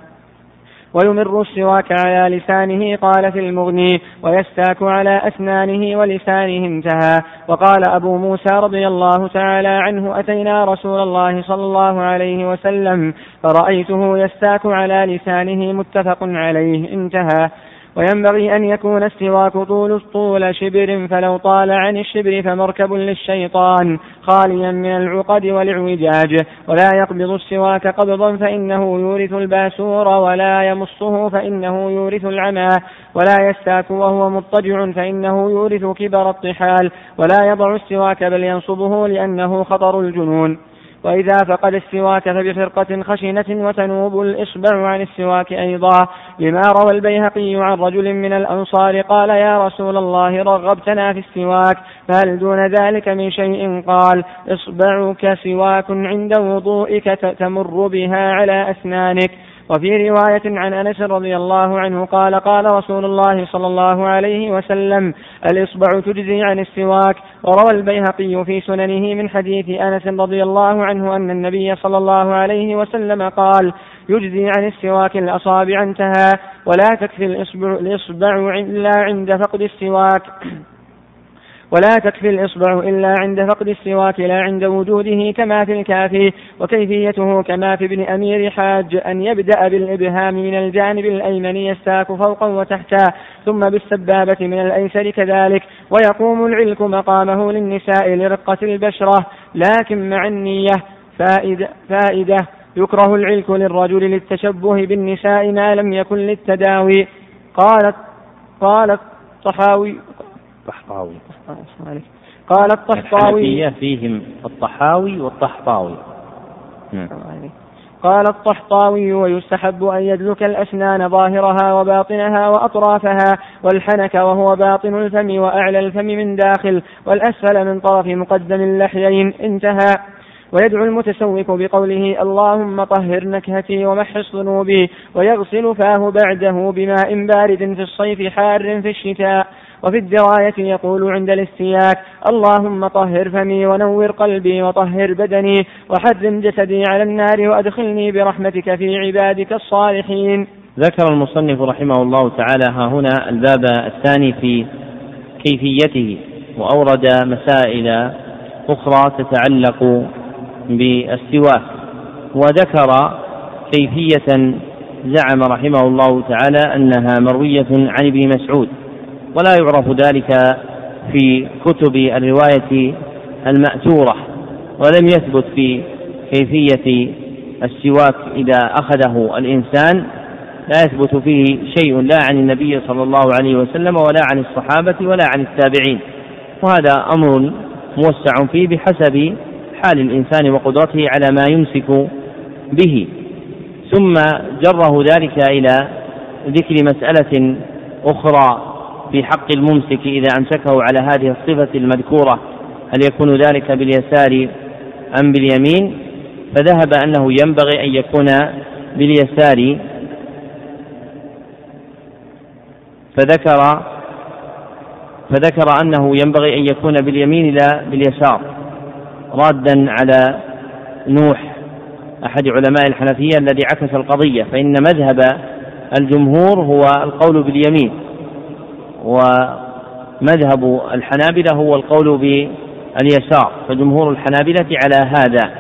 ويمر السواك على لسانه قال في المغني ويستاك على أسنانه ولسانه انتهى. وقال أبو موسى رضي الله تعالى عنه أتينا رسول الله صلى الله عليه وسلم فرأيته يستاك على لسانه متفق عليه انتهى. وينبغي أن يكون السواك طول طول شبر فلو طال عن الشبر فمركب للشيطان خاليا من العقد والإعوجاج. ولا يقبض السواك قبضا فإنه يورث الباسور ولا يمصه فإنه يورث العمى. ولا يستاك وهو مضطجع فإنه يورث كبر الطحال. ولا يضع السواك بل ينصبه لأنه خطر الجنون. وإذا فقد السواك فبفرقة خشنة وتنوب الإصبع عن السواك أيضا. لما روى البيهقي عن رجل من الأنصار قال يا رسول الله رغبتنا في السواك فهل دون ذلك من شيء؟ قال إصبعك سواك عند وضوئك تمر بها على أسنانك. وفي رواية عن أنس رضي الله عنه قال قال رسول الله صلى الله عليه وسلم الإصبع تجزي عن السواك. وروى البيهقي في سننه من حديث أنس رضي الله عنه أن النبي صلى الله عليه وسلم قال يجزي عن السواك الأصابع انتهى. ولا تكفي الإصبع, الإصبع إلا عند فقد السواك. ولا تكفي الإصبع إلا عند فقد السواك لا عند وجوده كما في الكافي وكيفيته كما في ابن أمير حاج أن يبدأ بالإبهام من الجانب الأيمن يستاك فوقا وتحتا ثم بالسبابة من الأيسر كذلك ويقوم العلك مقامه للنساء لرقة البشرة لكن مع النية فائدة, فائدة يكره العلك للرجل للتشبه بالنساء ما لم يكن للتداوي قالت قالت طحاوي الطحطاوي. قال الطحطاوي. فيهم الطحاوي والطحطاوي. نعم. قال الطحطاوي ويستحب أن يدلك الأسنان ظاهرها وباطنها وأطرافها والحنك وهو باطن الفم وأعلى الفم من داخل والأسفل من طرف مقدم اللحيين. انتهى. ويدعو المتسوق بقوله اللهم طهر نكهتي ومحص ذنوبي ويغسل فاه بعده بماء بارد في الصيف حار في الشتاء. وفي الدراية يقول عند الاستياك اللهم طهر فمي ونور قلبي وطهر بدني وحرم جسدي على النار وأدخلني برحمتك في عبادك الصالحين. ذكر المصنف رحمه الله تعالى ها هنا الباب الثاني في كيفيته وأورد مسائل أخرى تتعلق بالسواك وذكر كيفية زعم رحمه الله تعالى أنها مروية عن ابن مسعود. ولا يعرف ذلك في كتب الرواية المأثورة ولم يثبت في كيفية السواك إذا أخذه الإنسان. لا يثبت فيه شيء لا عن النبي صلى الله عليه وسلم ولا عن الصحابة ولا عن التابعين. وهذا أمر موسع فيه بحسب حال الإنسان وقدرته على ما يمسك به. ثم جره ذلك إلى ذكر مسألة أخرى. في حق الممسك إذا أمسكه على هذه الصفة المذكورة هل يكون ذلك باليسار أم باليمين؟ فذهب أنه ينبغي أن يكون باليسار. فذكر فذكر أنه ينبغي أن يكون باليمين لا باليسار. رادا على نوح أحد علماء الحنفية الذي عكس القضية فإن مذهب الجمهور هو القول باليمين. ومذهب الحنابلة هو القول باليسار فجمهور الحنابلة على هذا.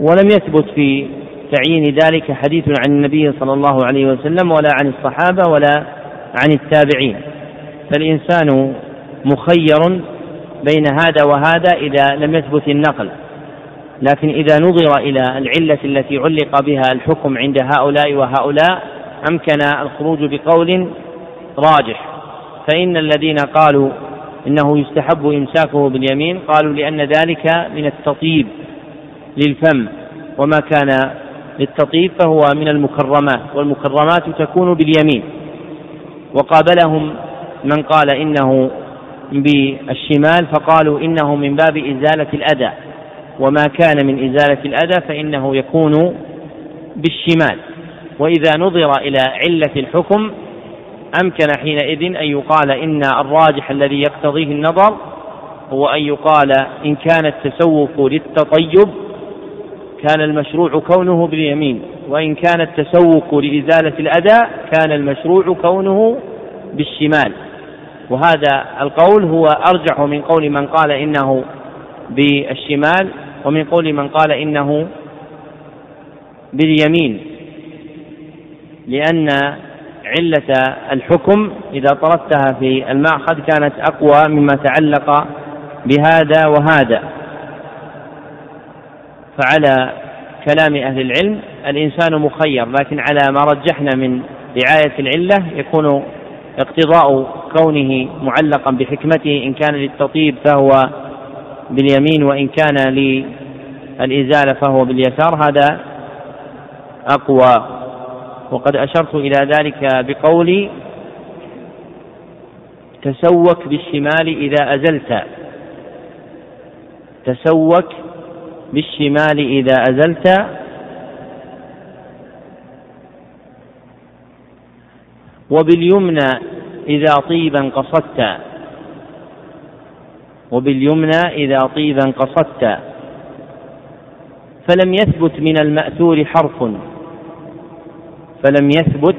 ولم يثبت في تعيين ذلك حديث عن النبي صلى الله عليه وسلم ولا عن الصحابة ولا عن التابعين. فالإنسان مخير بين هذا وهذا إذا لم يثبت النقل. لكن إذا نظر إلى العلة التي علق بها الحكم عند هؤلاء وهؤلاء أمكن الخروج بقول راجح. فإن الذين قالوا إنه يستحب إمساكه باليمين قالوا لأن ذلك من التطيب للفم وما كان للتطيب فهو من المكرمات والمكرمات تكون باليمين. وقابلهم من قال إنه بالشمال فقالوا إنه من باب إزالة الأذى وما كان من إزالة الأذى فإنه يكون بالشمال. وإذا نظر إلى علة الحكم أمكن حينئذ أن يقال إن الراجح الذي يقتضيه النظر هو أن يقال إن كان التسوق للتطيب كان المشروع كونه باليمين وإن كان التسوق لإزالة الأذى كان المشروع كونه بالشمال. وهذا القول هو أرجح من قول من قال إنه بالشمال ومن قول من قال إنه باليمين. لأن علة الحكم إذا طردتها في المأخذ كانت أقوى مما تعلق بهذا وهذا. فعلى كلام أهل العلم الإنسان مخير لكن على ما رجحنا من رعاية العلة يكون اقتضاء كونه معلقا بحكمته إن كان للتطيب فهو باليمين وإن كان للإزالة فهو باليسار. هذا أقوى وقد أشرت إلى ذلك بقولي تسوك بالشمال إذا أزلت. تسوك بالشمال إذا أزلت. وباليمنى إذا طيبا قصدت. وباليمنى إذا طيبا قصدت. فلم يثبت من المأثور حرف. فلم يثبت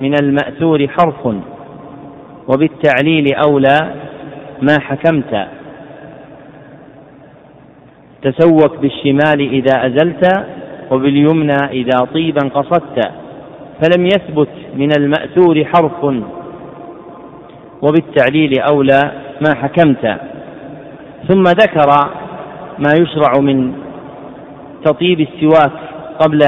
من المأثور حرف وبالتعليل أولى ما حكمت. تسوك بالشمال إذا أزلت وباليمنى إذا طيبا قصدت. فلم يثبت من المأثور حرف وبالتعليل أولى ما حكمت. ثم ذكر ما يشرع من تطيب السواك قبل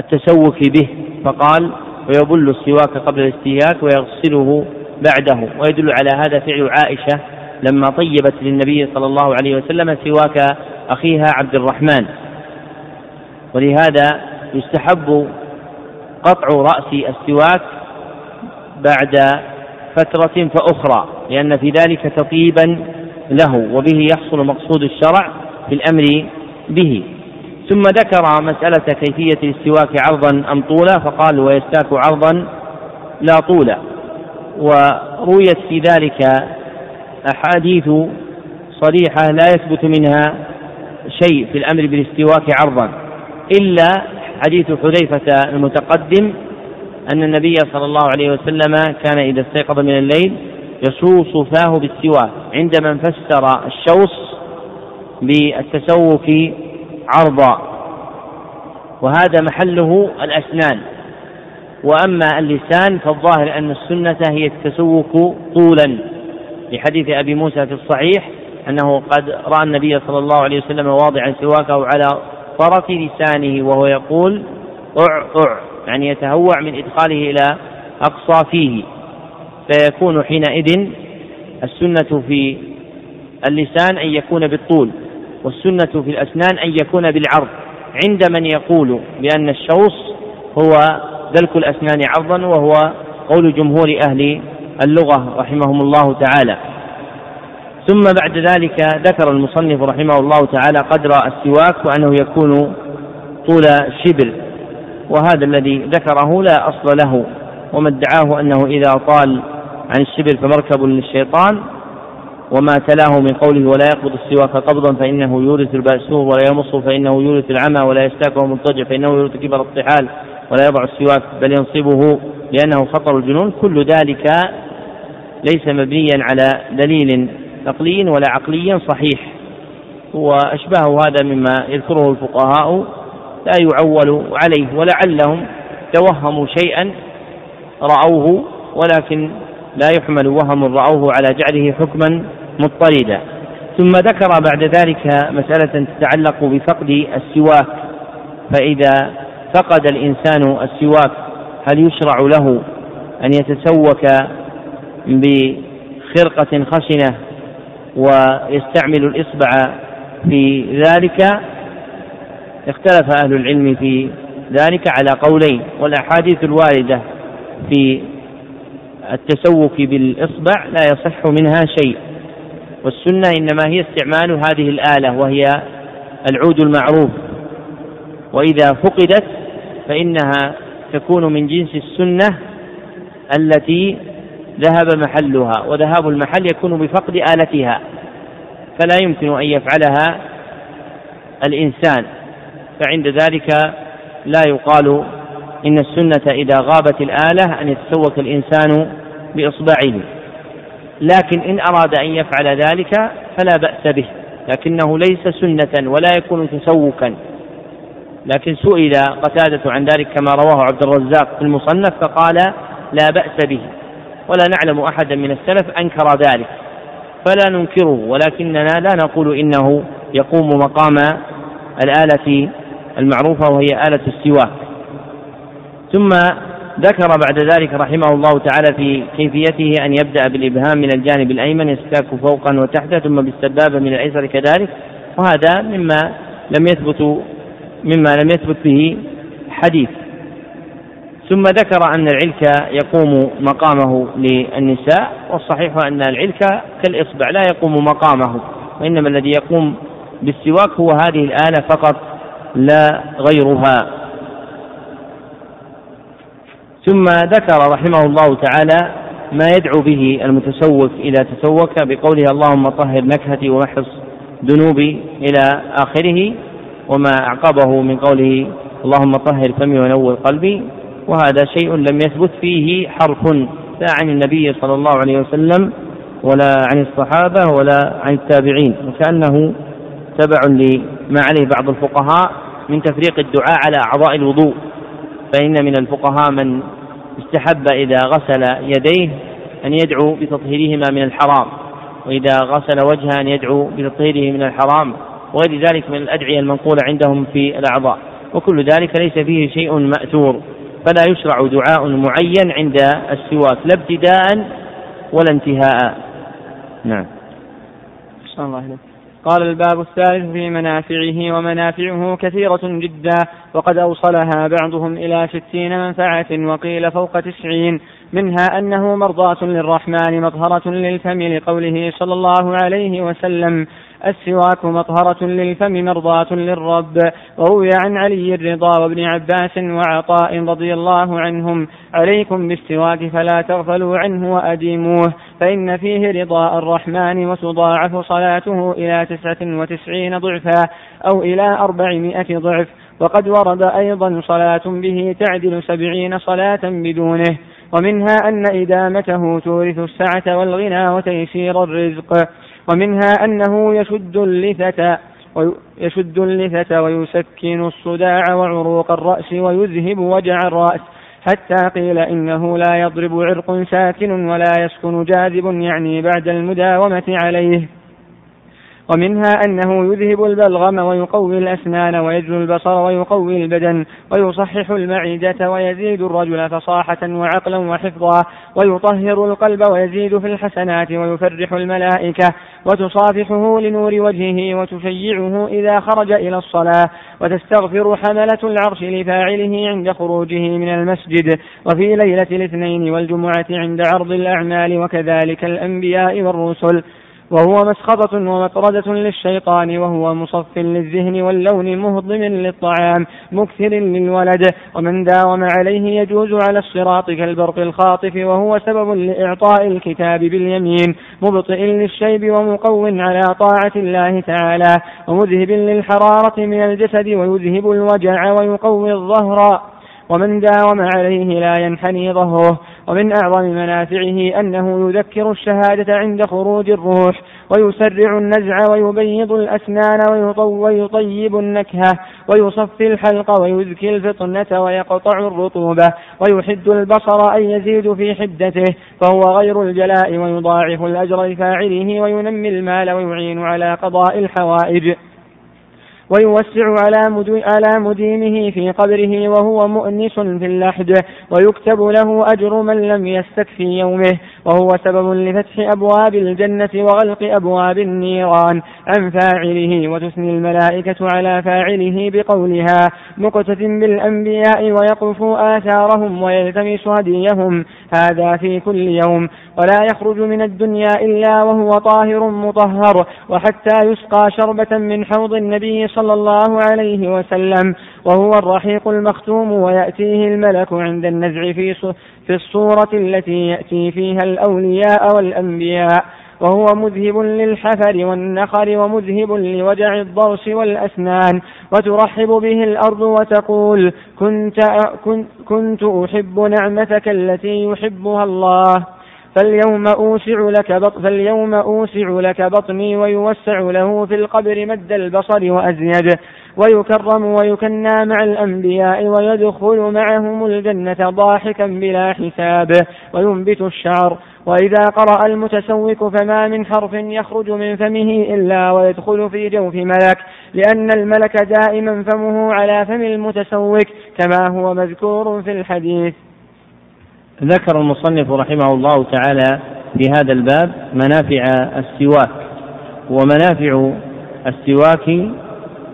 التسوك به فقال ويبل السواك قبل الاستهلاك ويغسله بعده. ويدل على هذا فعل عائشة لما طيبت للنبي صلى الله عليه وسلم سواك أخيها عبد الرحمن. ولهذا يستحب قطع رأس السواك بعد فترة فأخرى لأن في ذلك تطيبا له وبه يحصل مقصود الشرع في الأمر به. ثم ذكر مسألة كيفية الاستواك عرضا أم طولا فقال ويستاك عرضا لا طولا. ورويت في ذلك أحاديث صريحة لا يثبت منها شيء في الأمر بالاستواك عرضا إلا حديث حذيفة المتقدم أن النبي صلى الله عليه وسلم كان إذا استيقظ من الليل يصوص فاه بالسواك عندما فسر الشوص بالتسوك عرضا وهذا محله الأسنان. وأما اللسان فالظاهر أن السنة هي التسوك طولا. لحديث أبي موسى في الصحيح أنه قد رأى النبي صلى الله عليه وسلم واضعا سواكه على طرف لسانه وهو يقول أع أع يعني يتهوع من إدخاله إلى أقصى فيه. فيكون حينئذ السنة في اللسان أن يكون بالطول. والسنة في الأسنان أن يكون بالعرض عند من يقول بأن الشوص هو دلك الأسنان عرضا وهو قول جمهور أهل اللغة رحمهم الله تعالى. ثم بعد ذلك ذكر المصنف رحمه الله تعالى قدر السواك وأنه يكون طول شبر وهذا الذي ذكره لا أصل له وما ادعاه أنه إذا طال عن الشبر فمركب للشيطان وما تلاه من قوله ولا يقبض السواك قبضا فإنه يورث البأسور ولا يمص فإنه يورث العمى ولا يستاك وهو مضطجع فإنه يورث كبر الطحال ولا يضع السواك بل ينصبه لأنه خطر الجنون. كل ذلك ليس مبنيا على دليل نقلي ولا عقلي صحيح. وأشباه هذا مما يذكره الفقهاء. لا يعول عليه ولعلهم توهموا شيئا رأوه ولكن لا يحمل وهم رأوه على جعله حكما مضطردا. ثم ذكر بعد ذلك مسألة تتعلق بفقد السواك. فإذا فقد الإنسان السواك هل يشرع له أن يتسوك بخرقة خشنة ويستعمل الإصبع في ذلك؟ اختلف أهل العلم في ذلك على قولين والأحاديث الواردة في التسوك بالإصبع لا يصح منها شيء. والسنة إنما هي استعمال هذه الآلة وهي العود المعروف. وإذا فقدت فإنها تكون من جنس السنة التي ذهب محلها وذهاب المحل يكون بفقد آلتها فلا يمكن أن يفعلها الإنسان. فعند ذلك لا يقال إن السنة إذا غابت الآلة أن يتسوك الإنسان بإصبعه. لكن إن أراد أن يفعل ذلك فلا بأس به لكنه ليس سنة ولا يكون تسوكا لكن سئل قتادة عن ذلك كما رواه عبد الرزاق في المصنف فقال لا بأس به ولا نعلم أحدا من السلف أنكر ذلك. فلا ننكره ولكننا لا نقول إنه يقوم مقام الآلة المعروفة وهي آلة السواك. ثم ذكر بعد ذلك رحمه الله تعالى في كيفيته أن يبدأ بالإبهام من الجانب الأيمن يستاك فوقا وتحتا ثم بالسبابة من الأيسر كذلك. وهذا مما لم يثبت مما لم يثبت به حديث. ثم ذكر أن العلك يقوم مقامه للنساء والصحيح أن العلك كالإصبع لا يقوم مقامه وإنما الذي يقوم بالسواك هو هذه الآلة فقط لا غيرها. ثم ذكر رحمه الله تعالى ما يدعو به المتسوك إذا تسوك بقوله اللهم طهر نكهتي ومحص ذنوبي إلى آخره وما أعقبه من قوله اللهم طهر فمي ونور قلبي وهذا شيء لم يثبت فيه حرف لا عن النبي صلى الله عليه وسلم ولا عن الصحابة ولا عن التابعين وكأنه تبع لما عليه بعض الفقهاء من تفريق الدعاء على أعضاء الوضوء. فإن من الفقهاء من استحب إذا غسل يديه أن يدعو بتطهيرهما من الحرام وإذا غسل وجهه أن يدعو بتطهيره من الحرام وغير ذلك من الأدعية المنقولة عندهم في الأعضاء. وكل ذلك ليس فيه شيء مأثور فلا يشرع دعاء معين عند السواك لا ابتداء ولا انتهاء. نعم. الله قال الباب الثالث في منافعه ومنافعه كثيرة جدا وقد أوصلها بعضهم إلى ستين منفعة وقيل فوق تسعين منها أنه مرضاة للرحمن مطهرة للفم لقوله صلى الله عليه وسلم السواك مطهرة للفم مرضاة للرب. وروي عن علي الرضا وابن عباس وعطاء رضي الله عنهم. عليكم بالسواك فلا تغفلوا عنه وأديموه فإن فيه رضاء الرحمن وتضاعف صلاته إلى تسعة وتسعين ضعفا أو إلى أربعمائة ضعف. وقد ورد أيضا صلاة به تعدل سبعين صلاة بدونه. ومنها أن إدامته تورث السعة والغنى وتيسير الرزق. ومنها أنه يشد اللثة ويشد اللثة ويسكن الصداع وعروق الرأس ويذهب وجع الرأس حتى قيل إنه لا يضرب عرق ساكن ولا يسكن جاذب يعني بعد المداومة عليه. ومنها أنه يذهب البلغم ويقوي الأسنان ويجلو البصر ويقوي البدن ويصحح المعدة ويزيد الرجل فصاحة وعقلا وحفظا ويطهر القلب ويزيد في الحسنات ويفرح الملائكة وتصافحه لنور وجهه وتشيعه إذا خرج إلى الصلاة وتستغفر حملة العرش لفاعله عند خروجه من المسجد وفي ليلة الاثنين والجمعة عند عرض الأعمال وكذلك الأنبياء والرسل وهو مسخطة ومطردة للشيطان وهو مصف للذهن واللون مهضم للطعام مكثر للولد. ومن داوم عليه يجوز على الصراط كالبرق الخاطف وهو سبب لإعطاء الكتاب باليمين. مبطئ للشيب ومقو على طاعة الله تعالى. ومذهب للحرارة من الجسد ويذهب الوجع ويقوي الظهر. ومن داوم عليه لا ينحني ظهره. ومن أعظم منافعه أنه يذكر الشهادة عند خروج الروح ويسرع النزع ويبيض الأسنان ويطيب النكهة ويصفي الحلق ويزكي الفطنة ويقطع الرطوبة ويحد البصر أن يزيد في حدته فهو غير الجلاء ويضاعف الأجر لفاعله وينمي المال ويعين على قضاء الحوائج. ويوسع على على مدينه في قبره وهو مؤنس في اللحد ويكتب له أجر من لم يستكفي يومه. وهو سبب لفتح أبواب الجنة وغلق أبواب النيران عن فاعله وتثني الملائكة على فاعله بقولها مقتت بالأنبياء ويقف آثارهم ويلتمس هديهم. هذا في كل يوم. ولا يخرج من الدنيا إلا وهو طاهر مطهر وحتى يسقى شربة من حوض النبي صلى الله عليه وسلم وهو الرحيق المختوم ويأتيه الملك عند النزع في الصورة التي يأتي فيها الأولياء والأنبياء وهو مذهب للحفر والنخر ومذهب لوجع الضرس والأسنان وترحب به الأرض وتقول كنت, كنت أحب نعمتك التي يحبها الله فاليوم أوسع لك بط فاليوم أوسع لك بطني ويوسع له في القبر مد البصر وأزيد ويكرم ويكنى مع الأنبياء ويدخل معهم الجنة ضاحكا بلا حساب وينبت الشعر. وإذا قرأ المتسوق فما من حرف يخرج من فمه إلا ويدخل في جوف ملك لأن الملك دائما فمه على فم المتسوق كما هو مذكور في الحديث. ذكر المصنف رحمه الله تعالى في هذا الباب منافع السواك ومنافع السواك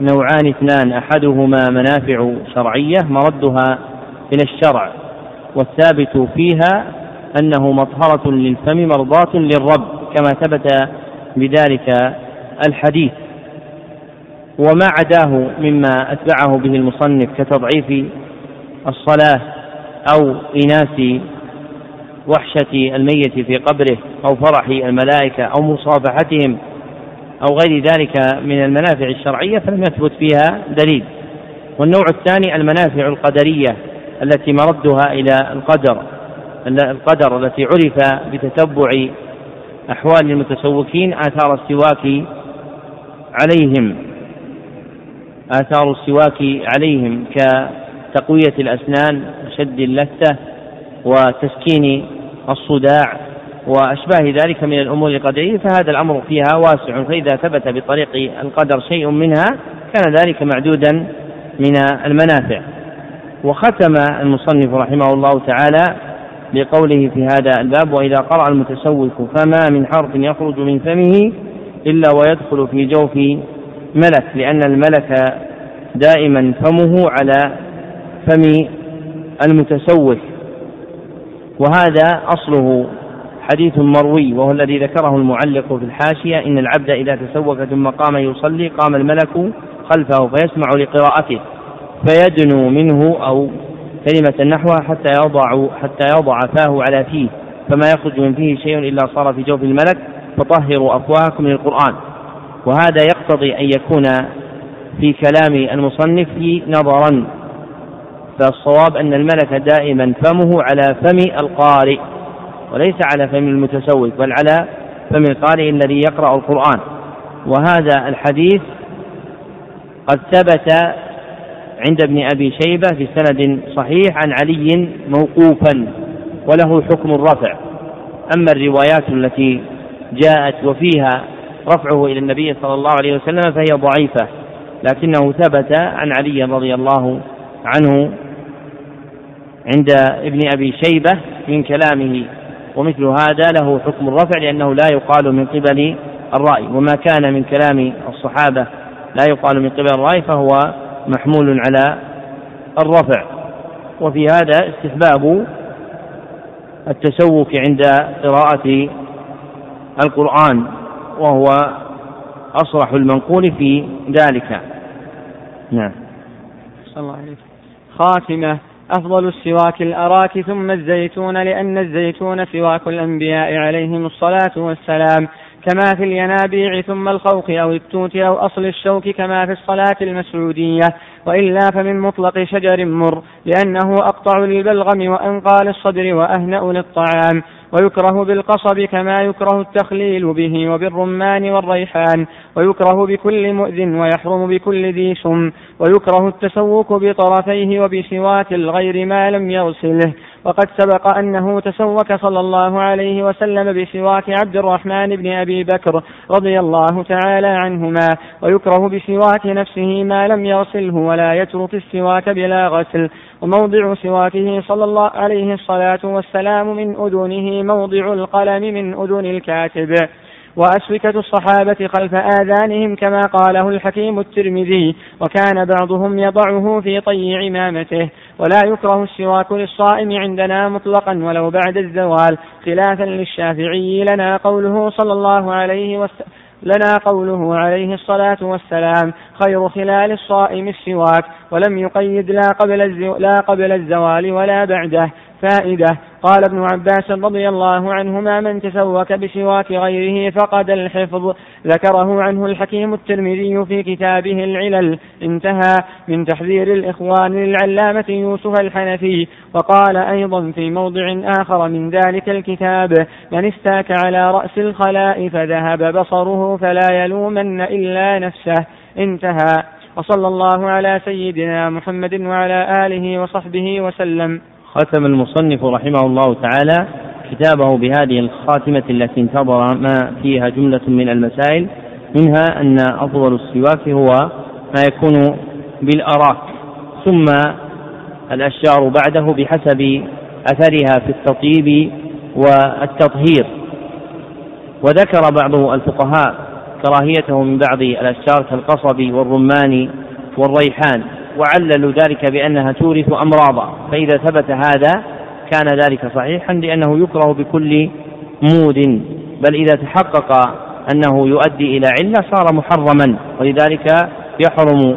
نوعان اثنان أحدهما منافع شرعية مردها إلى الشرع والثابت فيها أنه مطهرة للفم مرضاة للرب كما ثبت بذلك الحديث. وما عداه مما أتبعه به المصنف كتضعيف الصلاة أو اناس وحشة الميت في قبره أو فرح الملائكة أو مصافحتهم أو غير ذلك من المنافع الشرعية فلم يثبت فيها دليل. والنوع الثاني المنافع القدرية التي مردها إلى القدر القدر التي عرف بتتبع أحوال المتسوكين آثار السواك عليهم. آثار السواك عليهم كتقوية الأسنان وشد اللثة وتسكين الصداع. وأشباه ذلك من الأمور القدرية فهذا الأمر فيها واسع. فإذا ثبت بطريق القدر شيء منها كان ذلك معدودا من المنافع. وختم المصنف رحمه الله تعالى بقوله في هذا الباب وإذا قرأ المتسوق فما من حرف يخرج من فمه إلا ويدخل في جوف ملك لأن الملك دائما فمه على فم المتسوق وهذا أصله حديث مروي وهو الذي ذكره المعلق في الحاشية إن العبد إذا تسوق ثم قام يصلي قام الملك خلفه فيسمع لقراءته فيدنو منه أو كلمة نحوها حتى يضع حتى يضع فاه على فيه فما يخرج من فيه شيء إلا صار في جوف الملك فطهروا أفواهكم للقرآن. وهذا يقتضي أن يكون في كلام المصنف نظرا فالصواب أن الملك دائما فمه على فم القارئ. وليس على فم المتسوق بل على فم القارئ الذي يقرأ القرآن. وهذا الحديث قد ثبت عند ابن أبي شيبة في سند صحيح عن علي موقوفا وله حكم الرفع. أما الروايات التي جاءت وفيها رفعه إلى النبي صلى الله عليه وسلم فهي ضعيفة. لكنه ثبت عن علي رضي الله عنه عند ابن أبي شيبة من كلامه. ومثل هذا له حكم الرفع لأنه لا يقال من قبل الرأي وما كان من كلام الصحابة لا يقال من قبل الرأي فهو محمول على الرفع. وفي هذا استحباب التسوك عند قراءة القرآن وهو أصرح المنقول في ذلك. نعم. الله عليه خاتمة. أفضل السواك الأراك ثم الزيتون لأن الزيتون سواك الأنبياء عليهم الصلاة والسلام. كما في الينابيع ثم الخوخ أو التوت أو أصل الشوك كما في الصلاة المسعودية. وإلا فمن مطلق شجر مر لأنه أقطع للبلغم وأنقى للصدر وأهنأ للطعام. ويكره بالقصب كما يكره التخليل به وبالرمان والريحان ويكره بكل مؤذ ويحرم بكل ذي سم ويكره التسوك بطرفيه وبسواك الغير ما لم يغسله وقد سبق أنه تسوك صلى الله عليه وسلم بسواك عبد الرحمن بن أبي بكر رضي الله تعالى عنهما ويكره بسواك نفسه ما لم يغسله ولا يترك السواك بلا غسل. وموضع سواكه صلى الله عليه الصلاة والسلام من أذنه موضع القلم من أذن الكاتب. وأسوكة الصحابة خلف آذانهم كما قاله الحكيم الترمذي وكان بعضهم يضعه في طي عمامته. ولا يكره السواك للصائم عندنا مطلقا ولو بعد الزوال. خلافا للشافعي لنا قوله صلى الله عليه وسلم لنا قوله عليه الصلاة والسلام خير خلال الصائم السواك ولم يقيد لا قبل, لا قبل الزوال ولا بعده. فائدة. قال ابن عباس رضي الله عنهما من تسوك بسواك غيره فقد الحفظ. ذكره عنه الحكيم الترمذي في كتابه العلل. انتهى. من تحذير الإخوان للعلامة يوسف الحنفي. وقال أيضا في موضع آخر من ذلك الكتاب من استاك على رأس الخلاء فذهب بصره فلا يلومن إلا نفسه. انتهى. وصلى الله على سيدنا محمد وعلى آله وصحبه وسلم. ختم المصنف رحمه الله تعالى كتابه بهذه الخاتمة التي انتظر ما فيها جملة من المسائل منها أن أفضل السواك هو ما يكون بالأراك ثم الأشجار بعده بحسب أثرها في التطيب والتطهير. وذكر بعض الفقهاء كراهيته من بعض الأشجار كالقصب والرمان والريحان. وعللوا ذلك بأنها تورث أمراضا. فإذا ثبت هذا كان ذلك صحيحا لأنه يكره بكل مود. بل إذا تحقق أنه يؤدي إلى علة صار محرما. ولذلك يحرم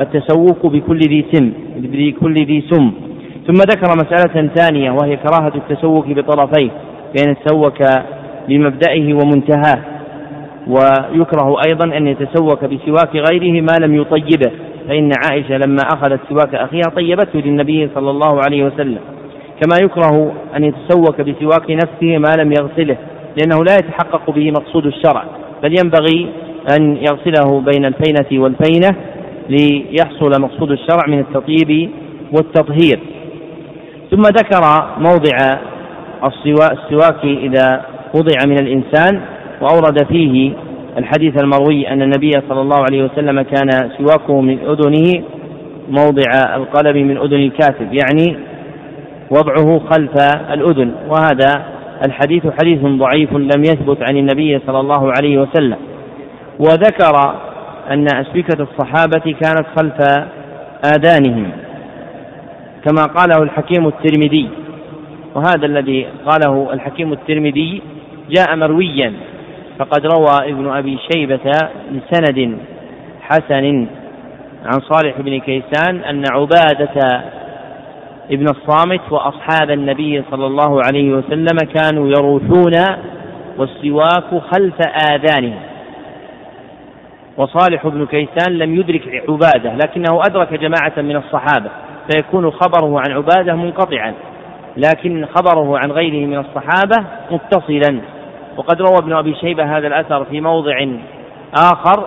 التسوق بكل ذي سم بكل ذي سم. ثم ذكر مسألة ثانية وهي كراهة التسوق بطرفيه بأن يتسوك بمبدئه ومنتهاه. ويكره أيضا أن يتسوك بسواك غيره ما لم يطيبه. فإن عائشة لما أخذت سواك أخيها طيبته للنبي صلى الله عليه وسلم. كما يكره أن يتسوك بسواك نفسه ما لم يغسله لأنه لا يتحقق به مقصود الشرع بل ينبغي أن يغسله بين الفينة والفينة ليحصل مقصود الشرع من التطيب والتطهير. ثم ذكر موضع السواك إذا وضع من الإنسان وأورد فيه الحديث المروي أن النبي صلى الله عليه وسلم كان سواكه من أذنه موضع القلم من أذن الكاتب يعني وضعه خلف الأذن وهذا الحديث حديث ضعيف لم يثبت عن النبي صلى الله عليه وسلم. وذكر أن أسبكة الصحابة كانت خلف آذانهم كما قاله الحكيم الترمذي. وهذا الذي قاله الحكيم الترمذي جاء مرويا. فقد روى ابن أبي شيبة بسند حسن عن صالح بن كيسان أن عبادة ابن الصامت وأصحاب النبي صلى الله عليه وسلم كانوا يروحون والسواك خلف آذانهم. وصالح بن كيسان لم يدرك عبادة لكنه أدرك جماعة من الصحابة فيكون خبره عن عبادة منقطعا لكن خبره عن غيره من الصحابة متصلا. وقد روى ابن أبي شيبة هذا الأثر في موضع آخر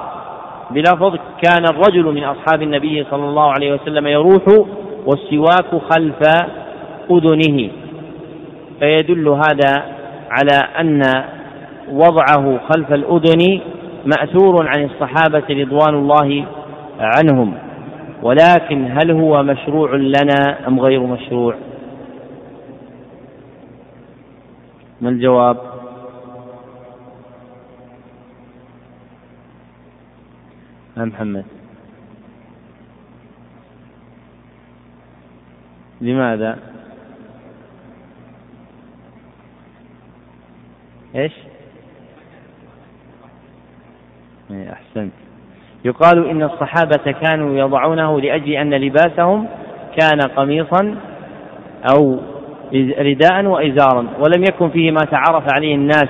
بلفظ كان الرجل من أصحاب النبي صلى الله عليه وسلم يروح والسواك خلف أذنه. فيدل هذا على أن وضعه خلف الأذن مأثور عن الصحابة رضوان الله عنهم. ولكن هل هو مشروع لنا أم غير مشروع؟ ما الجواب يا محمد. لماذا؟ إيش؟ إيه، أحسنت. يقال إن الصحابة كانوا يضعونه لأجل أن لباسهم كان قميصا أو رداء وازارا ولم يكن فيه ما تعرف عليه الناس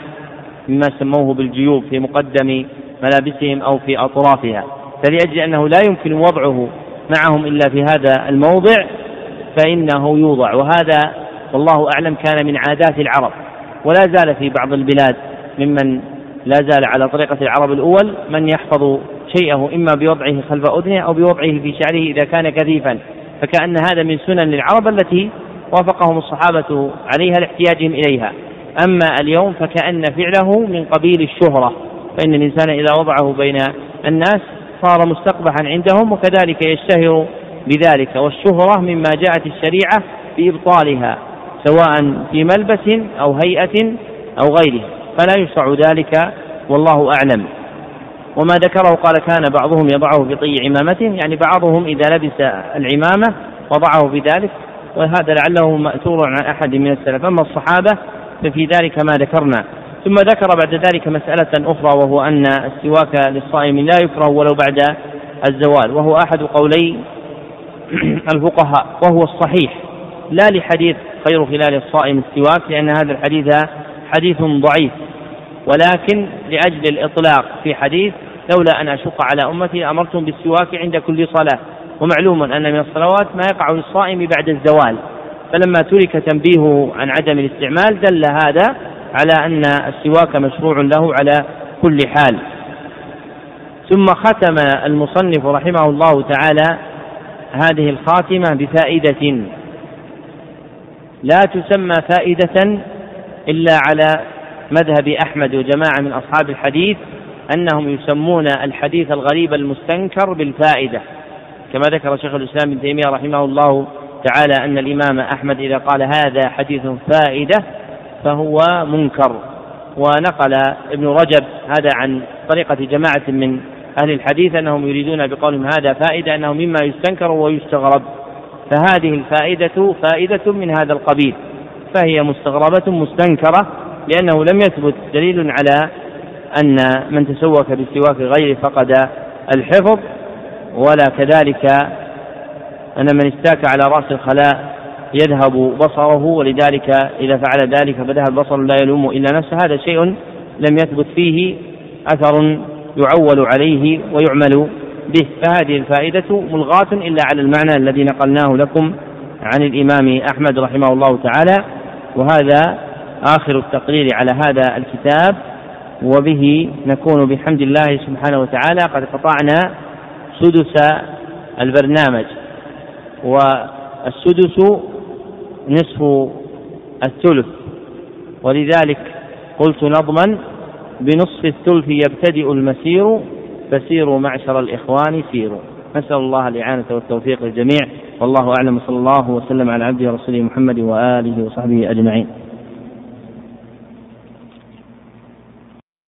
مما سموه بالجيوب في مقدم ملابسهم أو في أطرافها. فلأجل أنه لا يمكن وضعه معهم إلا في هذا الموضع فإنه يوضع. وهذا والله أعلم كان من عادات العرب. ولا زال في بعض البلاد ممن لا زال على طريقة العرب الأول من يحفظ شيئه إما بوضعه خلف أذنه أو بوضعه في شعره إذا كان كثيفا. فكأن هذا من سنن العرب التي وافقهم الصحابة عليها لاحتياجهم إليها. أما اليوم فكأن فعله من قبيل الشهرة. فإن الإنسان إذا وضعه بين الناس صار مستقبحا عندهم وكذلك يشتهر بذلك. والشهرة مما جاءت الشريعة بإبطالها سواء في ملبس أو هيئة أو غيره. فلا يشرع ذلك والله أعلم. وما ذكره قال كان بعضهم يضعه في طي عمامته يعني بعضهم إذا لبس العمامة وضعه في ذلك وهذا لعله مأثور عن أحد من السلف. أما الصحابة ففي ذلك ما ذكرنا. ثم ذكر بعد ذلك مسألة أخرى وهو أن السواك للصائم لا يكره ولو بعد الزوال وهو أحد قولي الفقهاء وهو الصحيح. لا لحديث خير خلال الصائم السواك لأن هذا الحديث حديث ضعيف. ولكن لأجل الإطلاق في حديث لولا أن أشق على أمتي أمرتم بالسواك عند كل صلاة. ومعلوم أن من الصلوات ما يقع للصائم بعد الزوال. فلما ترك تنبيهه عن عدم الاستعمال دل هذا على أن السواك مشروع له على كل حال. ثم ختم المصنف رحمه الله تعالى هذه الخاتمة بفائدة. لا تسمى فائدة إلا على مذهب أحمد وجماعة من أصحاب الحديث أنهم يسمون الحديث الغريب المستنكر بالفائدة. كما ذكر شيخ الإسلام ابن تيمية رحمه الله تعالى أن الإمام أحمد إذا قال هذا حديث فائدة فهو منكر. ونقل ابن رجب هذا عن طريقة جماعة من أهل الحديث أنهم يريدون بقولهم هذا فائدة أنه مما يستنكر ويستغرب. فهذه الفائدة فائدة من هذا القبيل. فهي مستغربة مستنكرة لأنه لم يثبت دليل على أن من تسوك بالسواك غيره فقد الحفظ. ولا كذلك أن من استاك على رأس الخلاء يذهب بصره ولذلك إذا فعل ذلك فذهب البصر لا يلوم إلا نفسه. هذا شيء لم يثبت فيه أثر يعول عليه ويعمل به. فهذه الفائدة ملغاة إلا على المعنى الذي نقلناه لكم عن الإمام أحمد رحمه الله تعالى. وهذا آخر التقرير على هذا الكتاب. وبه نكون بحمد الله سبحانه وتعالى. قد قطعنا سدس البرنامج. والسدس نصف الثلث. ولذلك قلت نظما بنصف الثلث يبتدئ المسير فسيروا معشر الإخوان سيروا نسأل الله الإعانة والتوفيق للجميع. والله أعلم. صلى الله وسلم على عبده ورسوله محمد وآله وصحبه أجمعين.